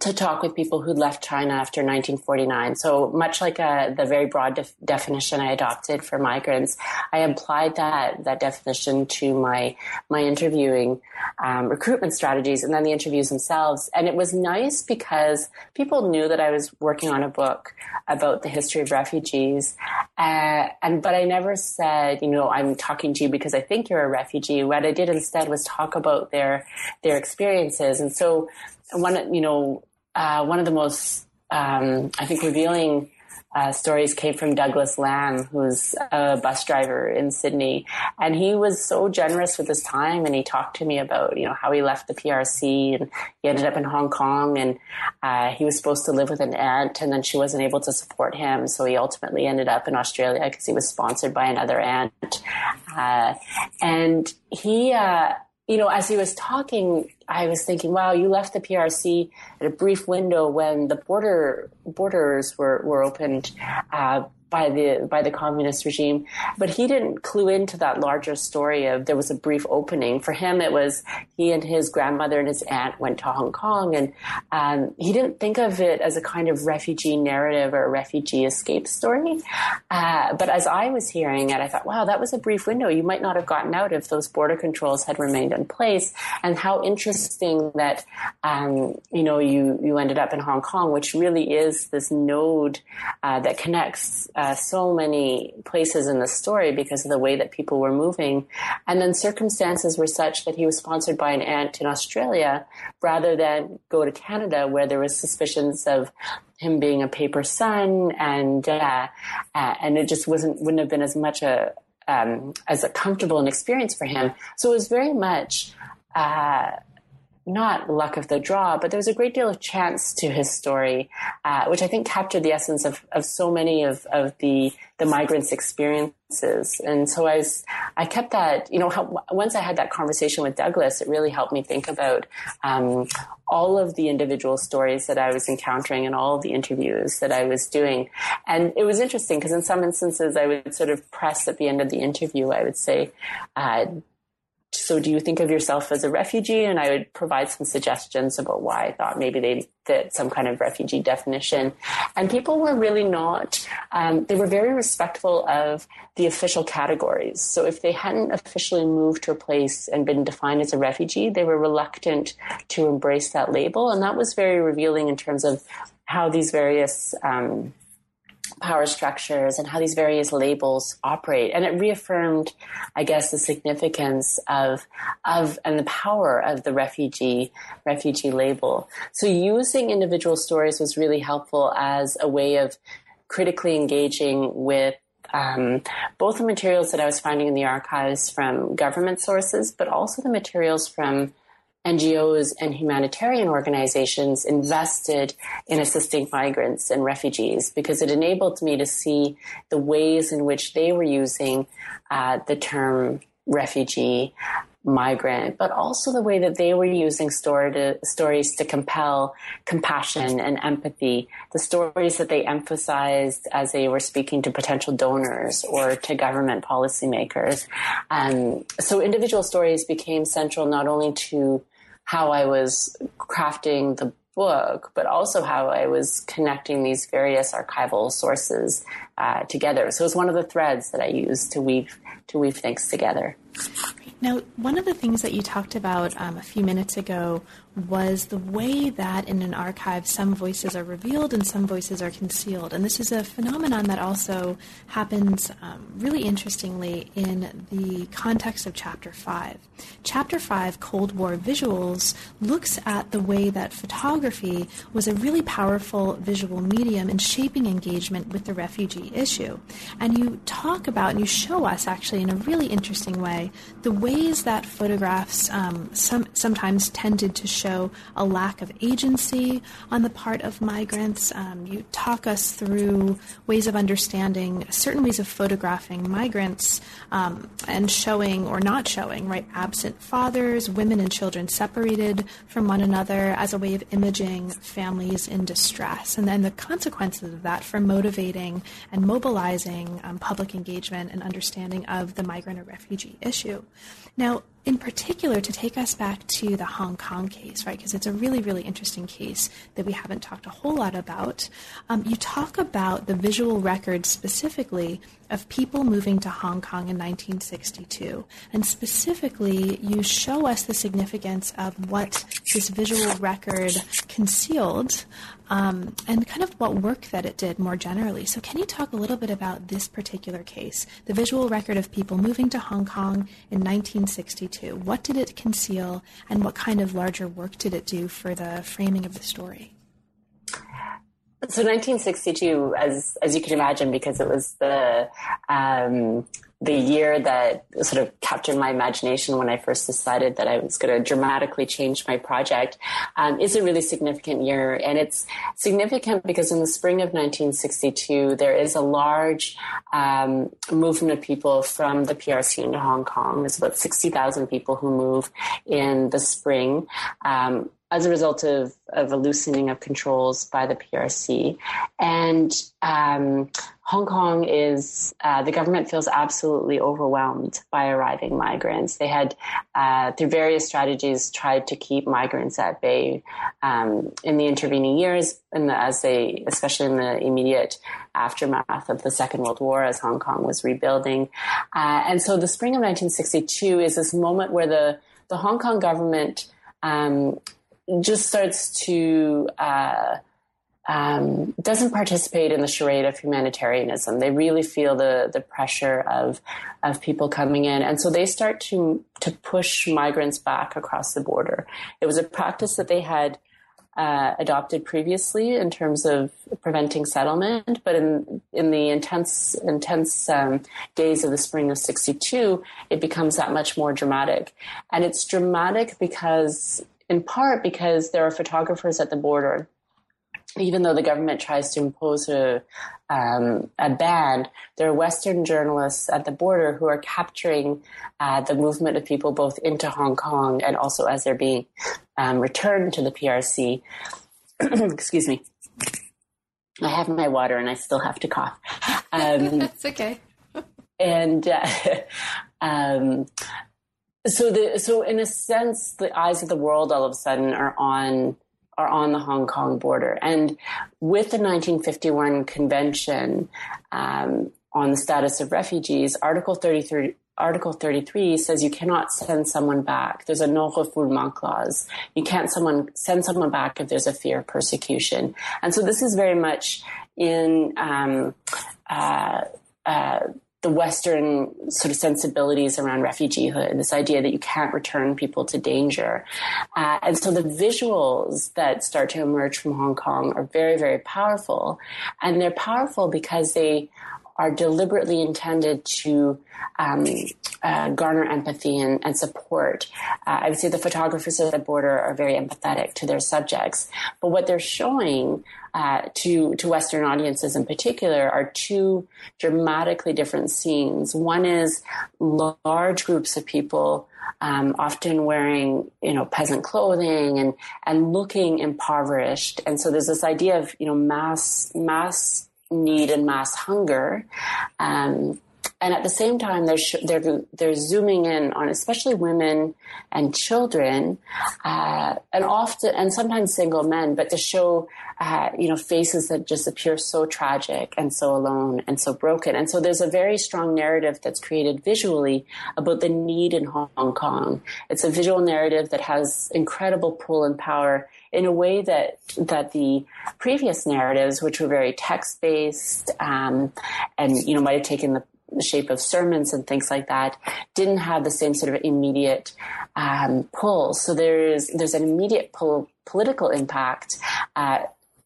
B: to talk with people who left China after 1949. So much like uh, the very broad def- definition I adopted for migrants, I applied that that definition to my my interviewing um, recruitment strategies and then the interviews themselves. And it was nice because people knew that I was working on a book about the history of refugees, uh, and but I never said, you know, I'm talking to you because I think you're a refugee. What I did instead was talk about their their experiences, and so one, you know, uh, one of the most, um, I think, revealing uh, stories came from Douglas Lamb, who's a bus driver in Sydney, and he was so generous with his time. And he talked to me about, you know, how he left the PRC and he ended up in Hong Kong, and uh, he was supposed to live with an aunt, and then she wasn't able to support him, so he ultimately ended up in Australia because he was sponsored by another aunt. Uh, and he uh, you know, as he was talking, I was thinking, wow, you left the PRC at a brief window when the border borders were, were opened uh, by the by the communist regime. But he didn't clue into that larger story of there was a brief opening. For him, it was he and his grandmother and his aunt went to Hong Kong, and um, he didn't think of it as a kind of refugee narrative or a refugee escape story. Uh, but as I was hearing it, I thought, wow, that was a brief window. You might not have gotten out if those border controls had remained in place. And how interesting that um, you know you you ended up in Hong Kong, which really is this node uh, that connects uh, so many places in the story because of the way that people were moving. And then circumstances were such that he was sponsored by an aunt in Australia rather than go to Canada where there was suspicions of him being a paper son and uh, uh, and it just wasn't wouldn't have been as much a um, as a comfortable an experience for him. So it was very much uh, not luck of the draw, but there was a great deal of chance to his story, uh, which I think captured the essence of, of so many of, of the the migrants' experiences. And so I was, I kept that, you know, how, once I had that conversation with Douglas, it really helped me think about um, all of the individual stories that I was encountering and all of the interviews that I was doing. And it was interesting because in some instances I would sort of press at the end of the interview, I would say, uh, so do you think of yourself as a refugee? And I would provide some suggestions about why I thought maybe they fit some kind of refugee definition. And people were really not, um, they were very respectful of the official categories. So if they hadn't officially moved to a place and been defined as a refugee, they were reluctant to embrace that label. And that was very revealing in terms of how these various, um, power structures and how these various labels operate. And it reaffirmed, I guess, the significance of, of, and the power of the refugee, refugee label. So using individual stories was really helpful as a way of critically engaging with um, both the materials that I was finding in the archives from government sources, but also the materials from NGOs and humanitarian organizations invested in assisting migrants and refugees because it enabled me to see the ways in which they were using uh, the term refugee migrant, but also the way that they were using story to, stories to compel compassion and empathy, the stories that they emphasized as they were speaking to potential donors or to government policymakers. Um, so individual stories became central not only to how I was crafting the book, but also how I was connecting these various archival sources uh, together. So it was one of the threads that I used to weave to weave things together.
A: Now, one of the things that you talked about um, a few minutes ago was the way that in an archive some voices are revealed and some voices are concealed. And this is a phenomenon that also happens um, really interestingly in the context of Chapter 5. Chapter 5, Cold War Visuals, looks at the way that photography was a really powerful visual medium in shaping engagement with the refugee issue. And you talk about and you show us actually in a really interesting way the ways that photographs um, some, sometimes tended to show show a lack of agency on the part of migrants. Um, you talk us through ways of understanding certain ways of photographing migrants um, and showing or not showing, right, absent fathers, women and children separated from one another as a way of imaging families in distress. And then the consequences of that for motivating and mobilizing um, public engagement and understanding of the migrant or refugee issue. Now, in particular to take us back to the Hong Kong case, right? Because it's a really, really interesting case that we haven't talked a whole lot about. Um, you talk about the visual record specifically of people moving to Hong Kong in 1962. And specifically, you show us the significance of what this visual record concealed um, and kind of what work that it did more generally. So, can you talk a little bit about this particular case, the visual record of people moving to Hong Kong in 1962? What did it conceal, and what kind of larger work did it do for the framing of the story?
B: So 1962, as as you can imagine, because it was the um, the year that sort of captured my imagination when I first decided that I was going to dramatically change my project, um, is a really significant year. And it's significant because in the spring of 1962, there is a large um, movement of people from the PRC into Hong Kong. There's about 60,000 people who move in the spring. Um, as a result of, of a loosening of controls by the PRC. And um, Hong Kong is, uh, the government feels absolutely overwhelmed by arriving migrants. They had, uh, through various strategies, tried to keep migrants at bay um, in the intervening years, and as they, especially in the immediate aftermath of the Second World War, as Hong Kong was rebuilding. Uh, and so the spring of 1962 is this moment where the, the Hong Kong government um, just starts to uh, um, doesn't participate in the charade of humanitarianism. They really feel the the pressure of of people coming in, and so they start to to push migrants back across the border. It was a practice that they had. Uh, adopted previously in terms of preventing settlement, but in in the intense intense um, days of the spring of '62, it becomes that much more dramatic, and it's dramatic because in part because there are photographers at the border. Even though the government tries to impose a, um, a ban, there are Western journalists at the border who are capturing uh, the movement of people both into Hong Kong and also as they're being um, returned to the PRC. Excuse me. I have my water and I still have to cough.
A: Um, That's okay.
B: and uh, um, so the so in a sense, the eyes of the world all of a sudden are on are on the Hong Kong border, and with the 1951 convention um, on the status of refugees, Article 33. Article 33 says you cannot send someone back. There's a non-refoulement clause. You can't someone send someone back if there's a fear of persecution. And so this is very much in um, uh, uh, the Western sort of sensibilities around refugeehood, this idea that you can't return people to danger. Uh, and so the visuals that start to emerge from Hong Kong are very, very powerful. And they're powerful because they are deliberately intended to um, uh, garner empathy and, and support. Uh, I would say the photographers at the border are very empathetic to their subjects, but what they're showing uh, to to Western audiences in particular are two dramatically different scenes. One is large groups of people. Um, often wearing, you know, peasant clothing and and looking impoverished, and so there's this idea of you know mass mass need and mass hunger. Um, and at the same time, they're sh- they're they're zooming in on especially women and children, uh, and often and sometimes single men, but to show uh, you know faces that just appear so tragic and so alone and so broken. And so there's a very strong narrative that's created visually about the need in Hong Kong. It's a visual narrative that has incredible pull and power in a way that that the previous narratives, which were very text based um, and you know might have taken the shape of sermons and things like that didn't have the same sort of immediate um, pull. So there's there's an immediate pull, political impact uh,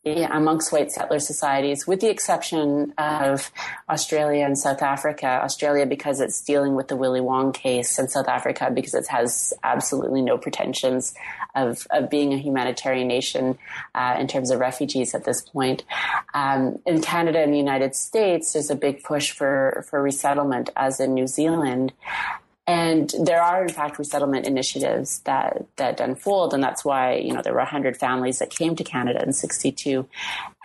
B: amongst white settler societies, with the exception of Australia and South Africa. Australia because it's dealing with the Willie Wong case, and South Africa because it has absolutely no pretensions of, of being a humanitarian nation uh, in terms of refugees at this point. Um, in Canada and the United States, there's a big push for, for resettlement, as in New Zealand. And there are, in fact, resettlement initiatives that, that unfold. And that's why, you know, there were 100 families that came to Canada in 62.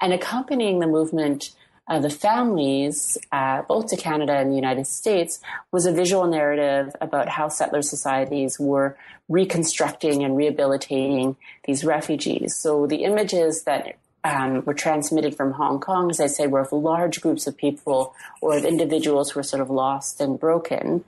B: And accompanying the movement of the families, uh, both to Canada and the United States, was a visual narrative about how settler societies were reconstructing and rehabilitating these refugees. So the images that um, were transmitted from Hong Kong, as I say, were of large groups of people or of individuals who were sort of lost and broken.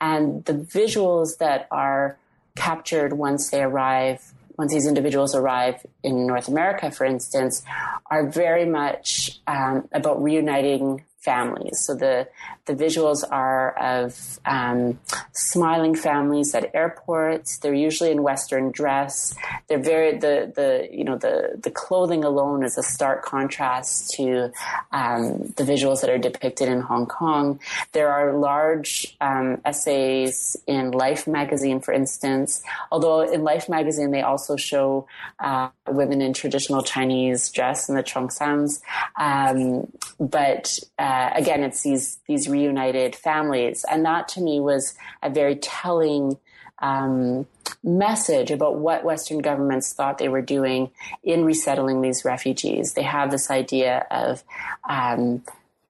B: And the visuals that are captured once they arrive, once these individuals arrive in North America, for instance, are very much um, about reuniting families. So the the visuals are of um, smiling families at airports. They're usually in Western dress. They're very the the you know the the clothing alone is a stark contrast to um, the visuals that are depicted in Hong Kong. There are large um, essays in Life magazine, for instance. Although in Life magazine they also show uh, women in traditional Chinese dress in the cheongsams, um, but uh, uh, again, it's these these reunited families, and that to me was a very telling um, message about what Western governments thought they were doing in resettling these refugees. They have this idea of um,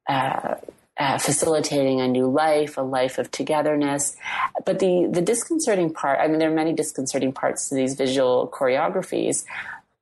B: uh, uh, facilitating a new life, a life of togetherness. But the the disconcerting part, I mean, there are many disconcerting parts to these visual choreographies.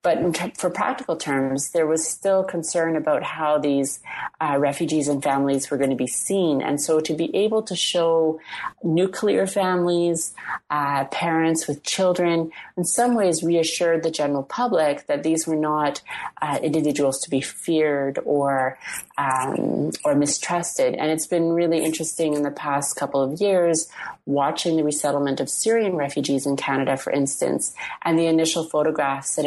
B: But for practical terms, there was still concern about how these uh, refugees and families were going to be seen. And so to be able to show nuclear families, uh, parents with children, in some ways reassured the general public that these were not uh, individuals to be feared or um, or mistrusted. And it's been really interesting in the past couple of years watching the resettlement of Syrian refugees in Canada, for instance, and the initial photographs that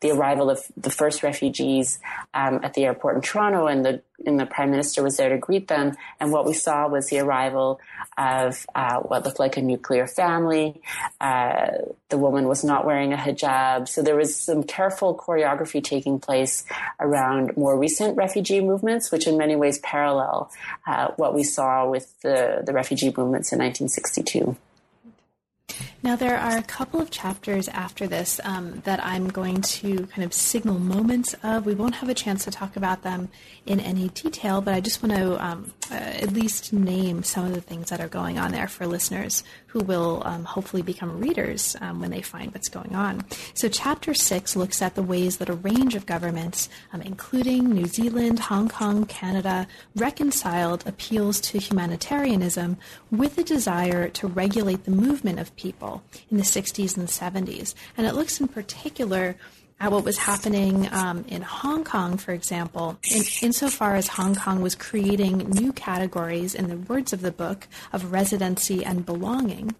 B: the arrival of the first refugees um, at the airport in Toronto and the and the prime minister was there to greet them. And what we saw was the arrival of uh, what looked like a nuclear family. Uh, the woman was not wearing a hijab, so there was some careful choreography taking place around more recent refugee movements, which in many ways parallel uh, what we saw with the the refugee movements in 1962.
A: Now, there are a couple of chapters after this um, that I'm going to kind of signal moments of. We won't have a chance to talk about them in any detail, but I just want to um, uh, at least name some of the things that are going on there for listeners who will um, hopefully become readers um, when they find what's going on. So, chapter six looks at the ways that a range of governments, um, including New Zealand, Hong Kong, Canada, reconciled appeals to humanitarianism with a desire to regulate the movement of people in the 60s and 70s. And it looks in particular at what was happening um, in Hong Kong, for example, in, insofar as Hong Kong was creating new categories, in the words of the book, of residency and belonging.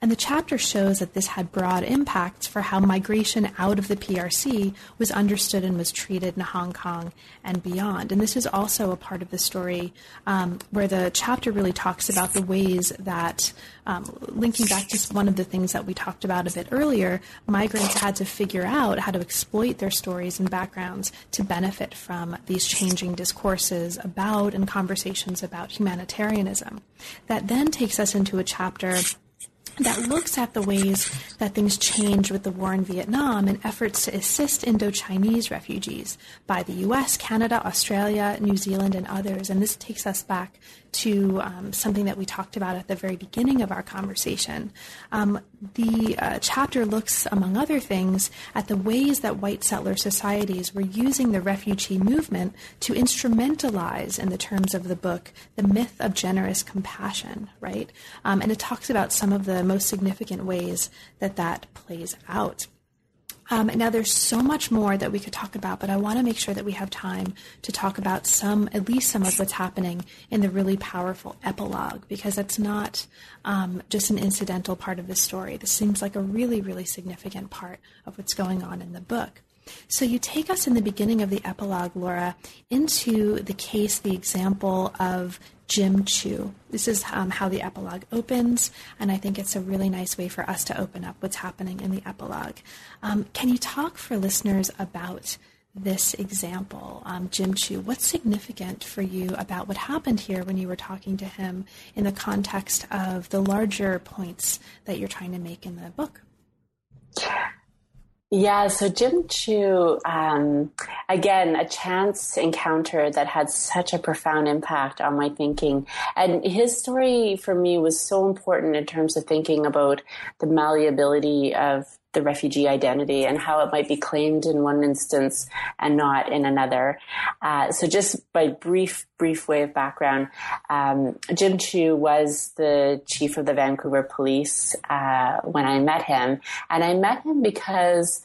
A: And the chapter shows that this had broad impacts for how migration out of the PRC was understood and was treated in Hong Kong and beyond. And this is also a part of the story um, where the chapter really talks about the ways that, um, linking back to one of the things that we talked about a bit earlier, migrants had to figure out how to exploit their stories and backgrounds to benefit from these changing discourses about and conversations about humanitarianism. That then takes us into a chapter that looks at the ways that things changed with the war in Vietnam and efforts to assist Indo-Chinese refugees by the US, Canada, Australia, New Zealand, and others. And this takes us back to um, something that we talked about at the very beginning of our conversation. Um, the uh, chapter looks, among other things, at the ways that white settler societies were using the refugee movement to instrumentalize, in the terms of the book, the myth of generous compassion, right? Um, and it talks about some of the most significant ways that that plays out. Um, now, there's so much more that we could talk about, but I want to make sure that we have time to talk about some, at least some of what's happening in the really powerful epilogue, because that's not um, just an incidental part of the story. This seems like a really, really significant part of what's going on in the book. So you take us in the beginning of the epilogue, Laura, into the case, the example of Jim Chu. This is um, how the epilogue opens, and I think it's a really nice way for us to open up what's happening in the epilogue. Um, can you talk for listeners about this example, um, Jim Chu? What's significant for you about what happened here when you were talking to him in the context of the larger points that you're trying to make in the book?
B: Yeah, so Jim Chu, um, again, a chance encounter that had such a profound impact on my thinking. And his story for me was so important in terms of thinking about the malleability of the refugee identity and how it might be claimed in one instance and not in another. Uh, so, just by brief, brief way of background, um, Jim Chu was the chief of the Vancouver Police uh, when I met him, and I met him because.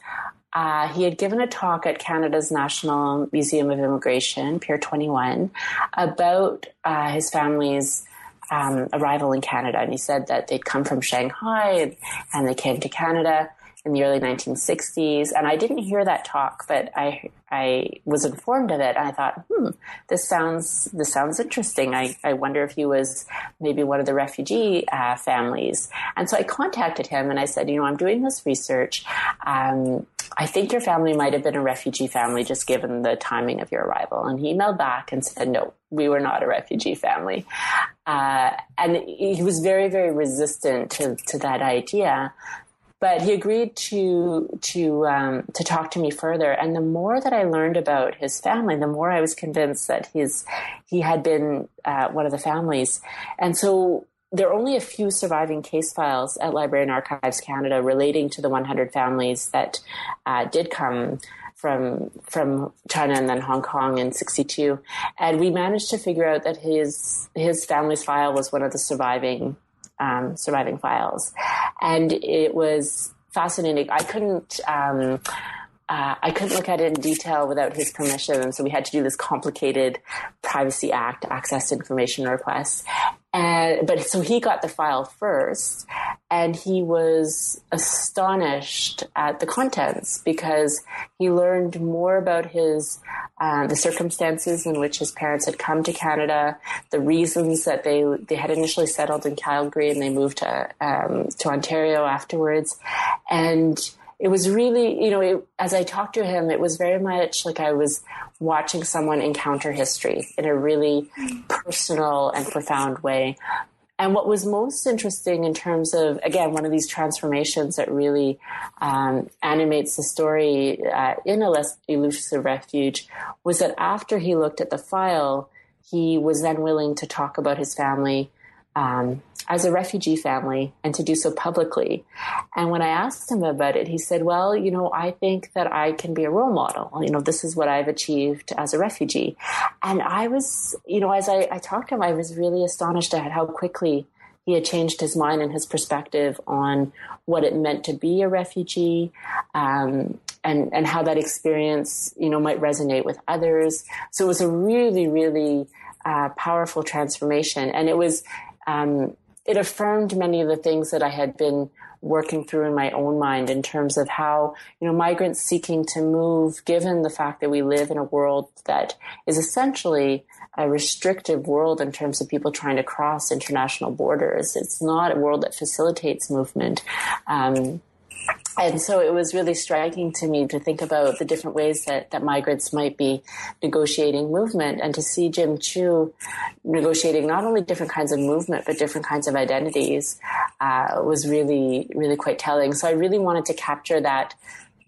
B: Uh, he had given a talk at Canada's National Museum of Immigration, Pier 21, about uh, his family's um, arrival in Canada. And he said that they'd come from Shanghai and they came to Canada in the early 1960s. And I didn't hear that talk, but I, I was informed of it. And I thought, hmm, this sounds, this sounds interesting. I, I wonder if he was maybe one of the refugee uh, families. And so I contacted him and I said, you know, I'm doing this research. Um, I think your family might have been a refugee family just given the timing of your arrival. And he emailed back and said, no, we were not a refugee family. Uh, and he was very, very resistant to, to that idea but he agreed to to um, to talk to me further. And the more that I learned about his family, the more I was convinced that his he had been uh, one of the families. And so there are only a few surviving case files at Library and Archives Canada relating to the 100 families that uh, did come from from China and then Hong Kong in '62, and we managed to figure out that his his family's file was one of the surviving um, surviving files, and it was fascinating. I couldn't. Um, uh, I couldn't look at it in detail without his permission, and so we had to do this complicated Privacy Act access information request. And but so he got the file first, and he was astonished at the contents because he learned more about his uh, the circumstances in which his parents had come to Canada, the reasons that they they had initially settled in Calgary and they moved to um, to Ontario afterwards, and it was really, you know, it, as I talked to him, it was very much like I was watching someone encounter history in a really personal and profound way. And what was most interesting in terms of, again, one of these transformations that really um, animates the story uh, in a less elusive refuge was that after he looked at the file, he was then willing to talk about his family um, as a refugee family and to do so publicly. And when I asked him about it, he said, Well, you know, I think that I can be a role model. You know, this is what I've achieved as a refugee. And I was, you know, as I, I talked to him, I was really astonished at how quickly he had changed his mind and his perspective on what it meant to be a refugee, um, and and how that experience, you know, might resonate with others. So it was a really, really uh, powerful transformation, and it was um, it affirmed many of the things that I had been working through in my own mind in terms of how, you know, migrants seeking to move, given the fact that we live in a world that is essentially a restrictive world in terms of people trying to cross international borders. It's not a world that facilitates movement. Um, and so it was really striking to me to think about the different ways that, that migrants might be negotiating movement and to see Jim Chu negotiating not only different kinds of movement but different kinds of identities uh, was really really quite telling. So I really wanted to capture that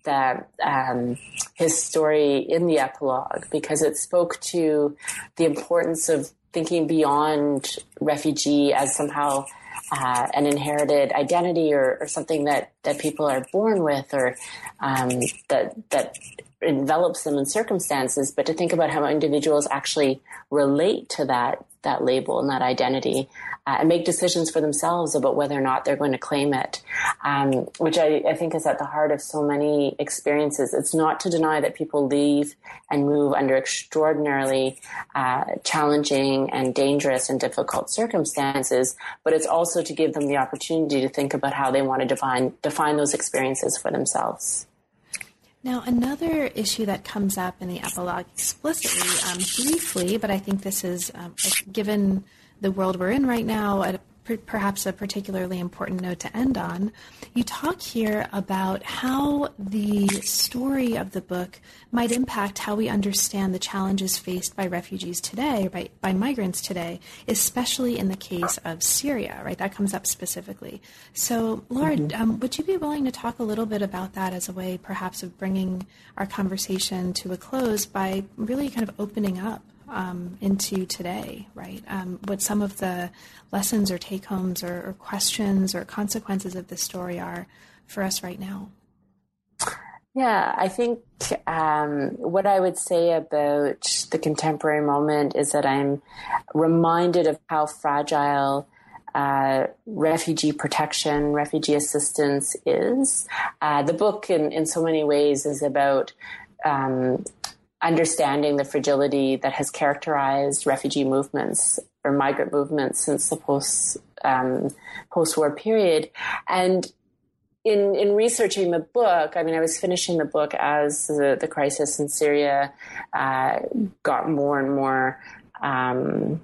B: that um, his story in the epilogue because it spoke to the importance of thinking beyond refugee as somehow uh, an inherited identity or, or, something that, that people are born with or um, that that envelops them in circumstances, but to think about how individuals actually relate to that that label and that identity uh, and make decisions for themselves about whether or not they're going to claim it, um, which I, I, think is at the heart of so many experiences. It's not to deny that people leave and move under extraordinarily uh, challenging and dangerous and difficult circumstances, but it's also to give them the opportunity to think about how they want to define define those experiences for themselves.
A: Now, another issue that comes up in the epilogue explicitly, um, briefly, but I think this is, um, given the world we're in right now, a perhaps a particularly important note to end on. You talk here about how the story of the book might impact how we understand the challenges faced by refugees today, by, by migrants today, especially in the case of Syria, right? That comes up specifically. So, Laura, mm-hmm. um, would you be willing to talk a little bit about that as a way, perhaps, of bringing our conversation to a close by really kind of opening up um, into today, right? Um, what some of the lessons or take homes or, or, questions or consequences of this story are for us right now.
B: Yeah, I think um, what I would say about the contemporary moment is that I'm reminded of how fragile uh, refugee protection, refugee assistance is. Uh, the book, in, in so many ways, is about um, understanding the fragility that has characterized refugee movements or migrant movements since the post um, post-war period, and in in researching the book, I mean, I was finishing the book as the, the crisis in Syria uh, got more and more um,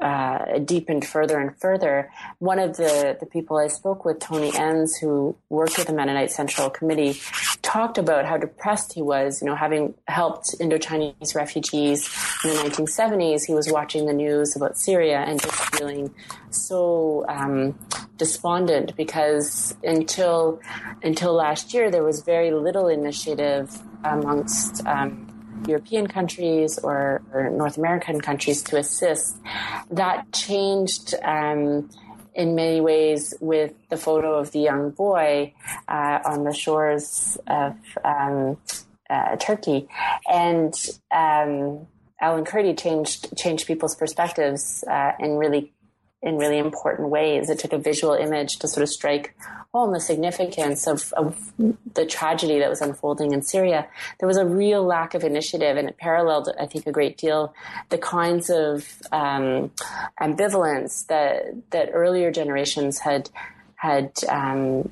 B: uh, deepened further and further. One of the, the people I spoke with, Tony Enns, who worked with the Mennonite Central Committee, talked about how depressed he was, you know, having helped Indo-Chinese refugees in the 1970s. He was watching the news about Syria and just feeling so um, despondent because until until last year there was very little initiative amongst um, European countries or, or, North American countries to assist. That changed um, in many ways with the photo of the young boy uh, on the shores of um, uh, Turkey, and um, Alan Kurdi changed changed people's perspectives uh, in really in really important ways. It took a visual image to sort of strike home the significance of, of, the tragedy that was unfolding in Syria. There was a real lack of initiative, and it paralleled, I think, a great deal the kinds of um, ambivalence that that earlier generations had had um,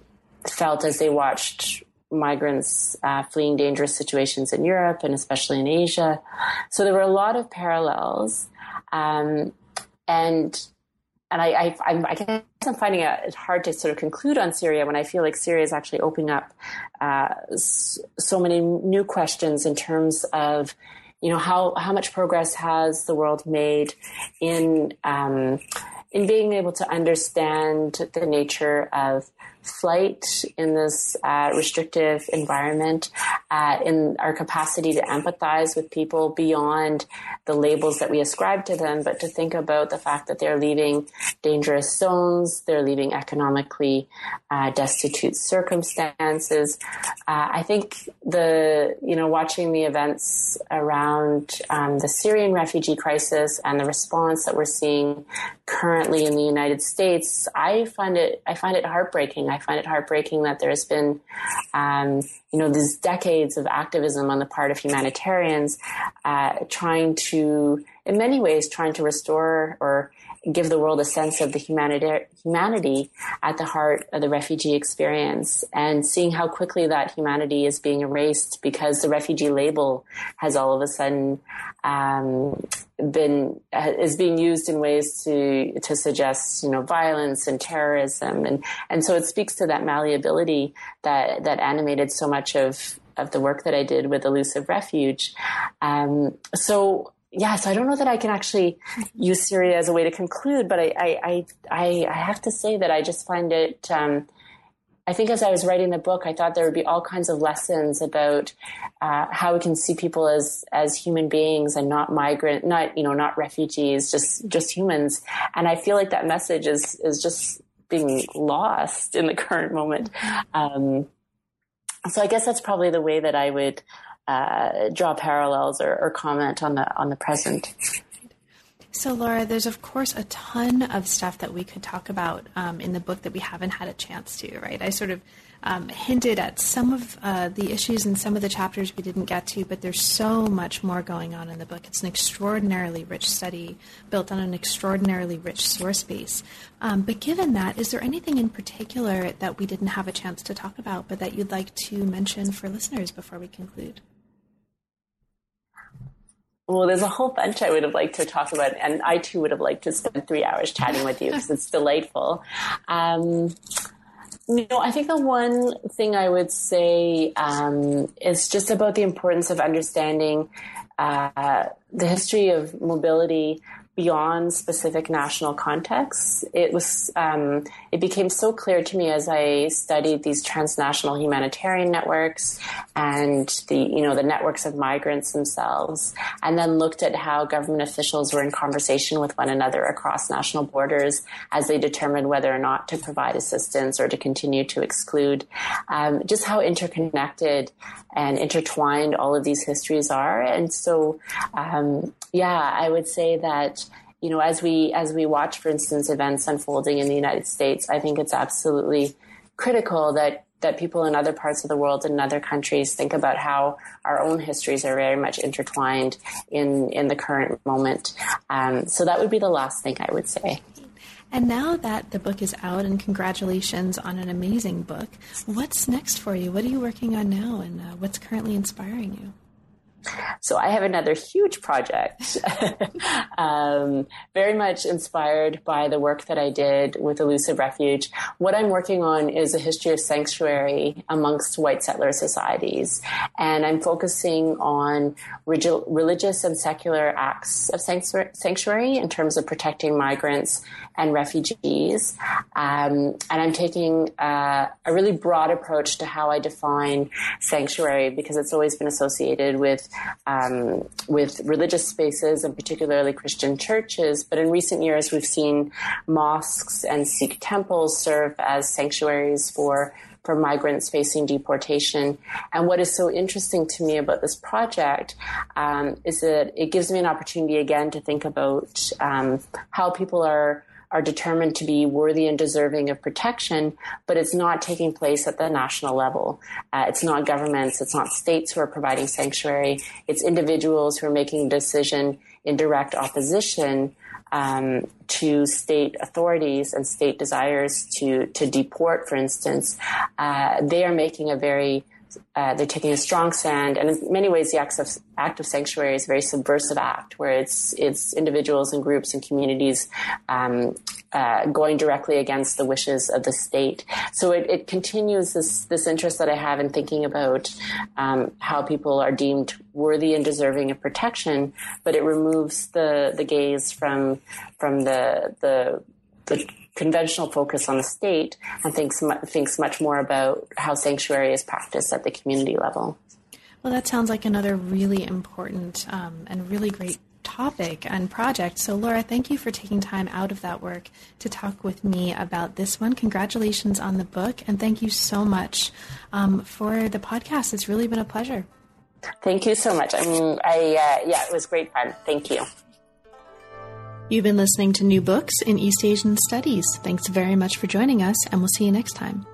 B: felt as they watched migrants uh, fleeing dangerous situations in Europe and especially in Asia. So there were a lot of parallels. Um, and and I, I, I guess I'm finding it hard to sort of conclude on Syria when I feel like Syria is actually opening up uh, so many new questions in terms of, you know, how how much progress has the world made in um, in being able to understand the nature of flight in this uh, restrictive environment, uh, in our capacity to empathize with people beyond the labels that we ascribe to them, but to think about the fact that they're leaving dangerous zones, they're leaving economically uh, destitute circumstances. Uh, I think the, you know, watching the events around um, the Syrian refugee crisis and the response that we're seeing currently in the United States, I find it, I find it heartbreaking. I find it heartbreaking that there's been, um, you know, these decades of activism on the part of humanitarians uh, trying to, in many ways, trying to restore or give the world a sense of the humanity, humanity at the heart of the refugee experience and seeing how quickly that humanity is being erased because the refugee label has all of a sudden um, been is being used in ways to to suggest you know violence and terrorism and and so it speaks to that malleability that that animated so much of of the work that I did with elusive refuge. Um, so yeah, so I don't know that I can actually use Syria as a way to conclude, but I, I, I, I have to say that I just find it, um, I think as I was writing the book, I thought there would be all kinds of lessons about uh, how we can see people as as human beings and not migrant, not you know, not refugees, just just humans. And I feel like that message is is just being lost in the current moment. Um, so I guess that's probably the way that I would uh, draw parallels or, or comment on the on the present.
A: So, Laura, there's of course a ton of stuff that we could talk about um, in the book that we haven't had a chance to, right? I sort of um, hinted at some of uh, the issues in some of the chapters we didn't get to, but there's so much more going on in the book. It's an extraordinarily rich study built on an extraordinarily rich source base. Um, but given that, is there anything in particular that we didn't have a chance to talk about, but that you'd like to mention for listeners before we conclude?
B: Well, there's a whole bunch I would have liked to talk about, and I too would have liked to spend three hours chatting with you because it's delightful. Um, you know, I think the one thing I would say um, is just about the importance of understanding uh, the history of mobility beyond specific national contexts. It was um, it became so clear to me as I studied these transnational humanitarian networks and the you know the networks of migrants themselves, and then looked at how government officials were in conversation with one another across national borders as they determined whether or not to provide assistance or to continue to exclude. Um, just how interconnected and intertwined all of these histories are, and so um, yeah, I would say that you know, as we as we watch, for instance, events unfolding in the United States, I think it's absolutely critical that that people in other parts of the world and in other countries think about how our own histories are very much intertwined in in the current moment. Um, so that would be the last thing I would say.
A: And now that the book is out, and congratulations on an amazing book, what's next for you? What are you working on now, and uh, what's currently inspiring you?
B: So I have another huge project, um, very much inspired by the work that I did with Elusive Refuge. What I'm working on is a history of sanctuary amongst white settler societies, and I'm focusing on religious and secular acts of sanctuary in terms of protecting migrants and refugees. Um, and I'm taking uh, a really broad approach to how I define sanctuary because it's always been associated with um, with religious spaces and particularly Christian churches. But in recent years, we've seen mosques and Sikh temples serve as sanctuaries for for migrants facing deportation. And what is so interesting to me about this project um, is that it gives me an opportunity again to think about um, how people are are determined to be worthy and deserving of protection, but it's not taking place at the national level. Uh, it's not governments, it's not states who are providing sanctuary, it's individuals who are making a decision in direct opposition um, to state authorities and state desires to to deport, for instance, uh, they are making a very uh, they're taking a strong stand, and in many ways, the act of, act of sanctuary is a very subversive act, where it's it's individuals and groups and communities um, uh, going directly against the wishes of the state. So it, it, continues this this interest that I have in thinking about um, how people are deemed worthy and deserving of protection, but it removes the the gaze from from the the the conventional focus on the state and thinks thinks much more about how sanctuary is practiced at the community level.
A: Well, that sounds like another really important um, and really great topic and project. So, Laura, thank you for taking time out of that work to talk with me about this one. Congratulations on the book, and thank you so much um, for the podcast. It's really been a pleasure.
B: Thank you so much. I mean, I uh, yeah, it was great fun. Thank you.
A: You've been listening to New Books in East Asian Studies. Thanks very much for joining us, and we'll see you next time.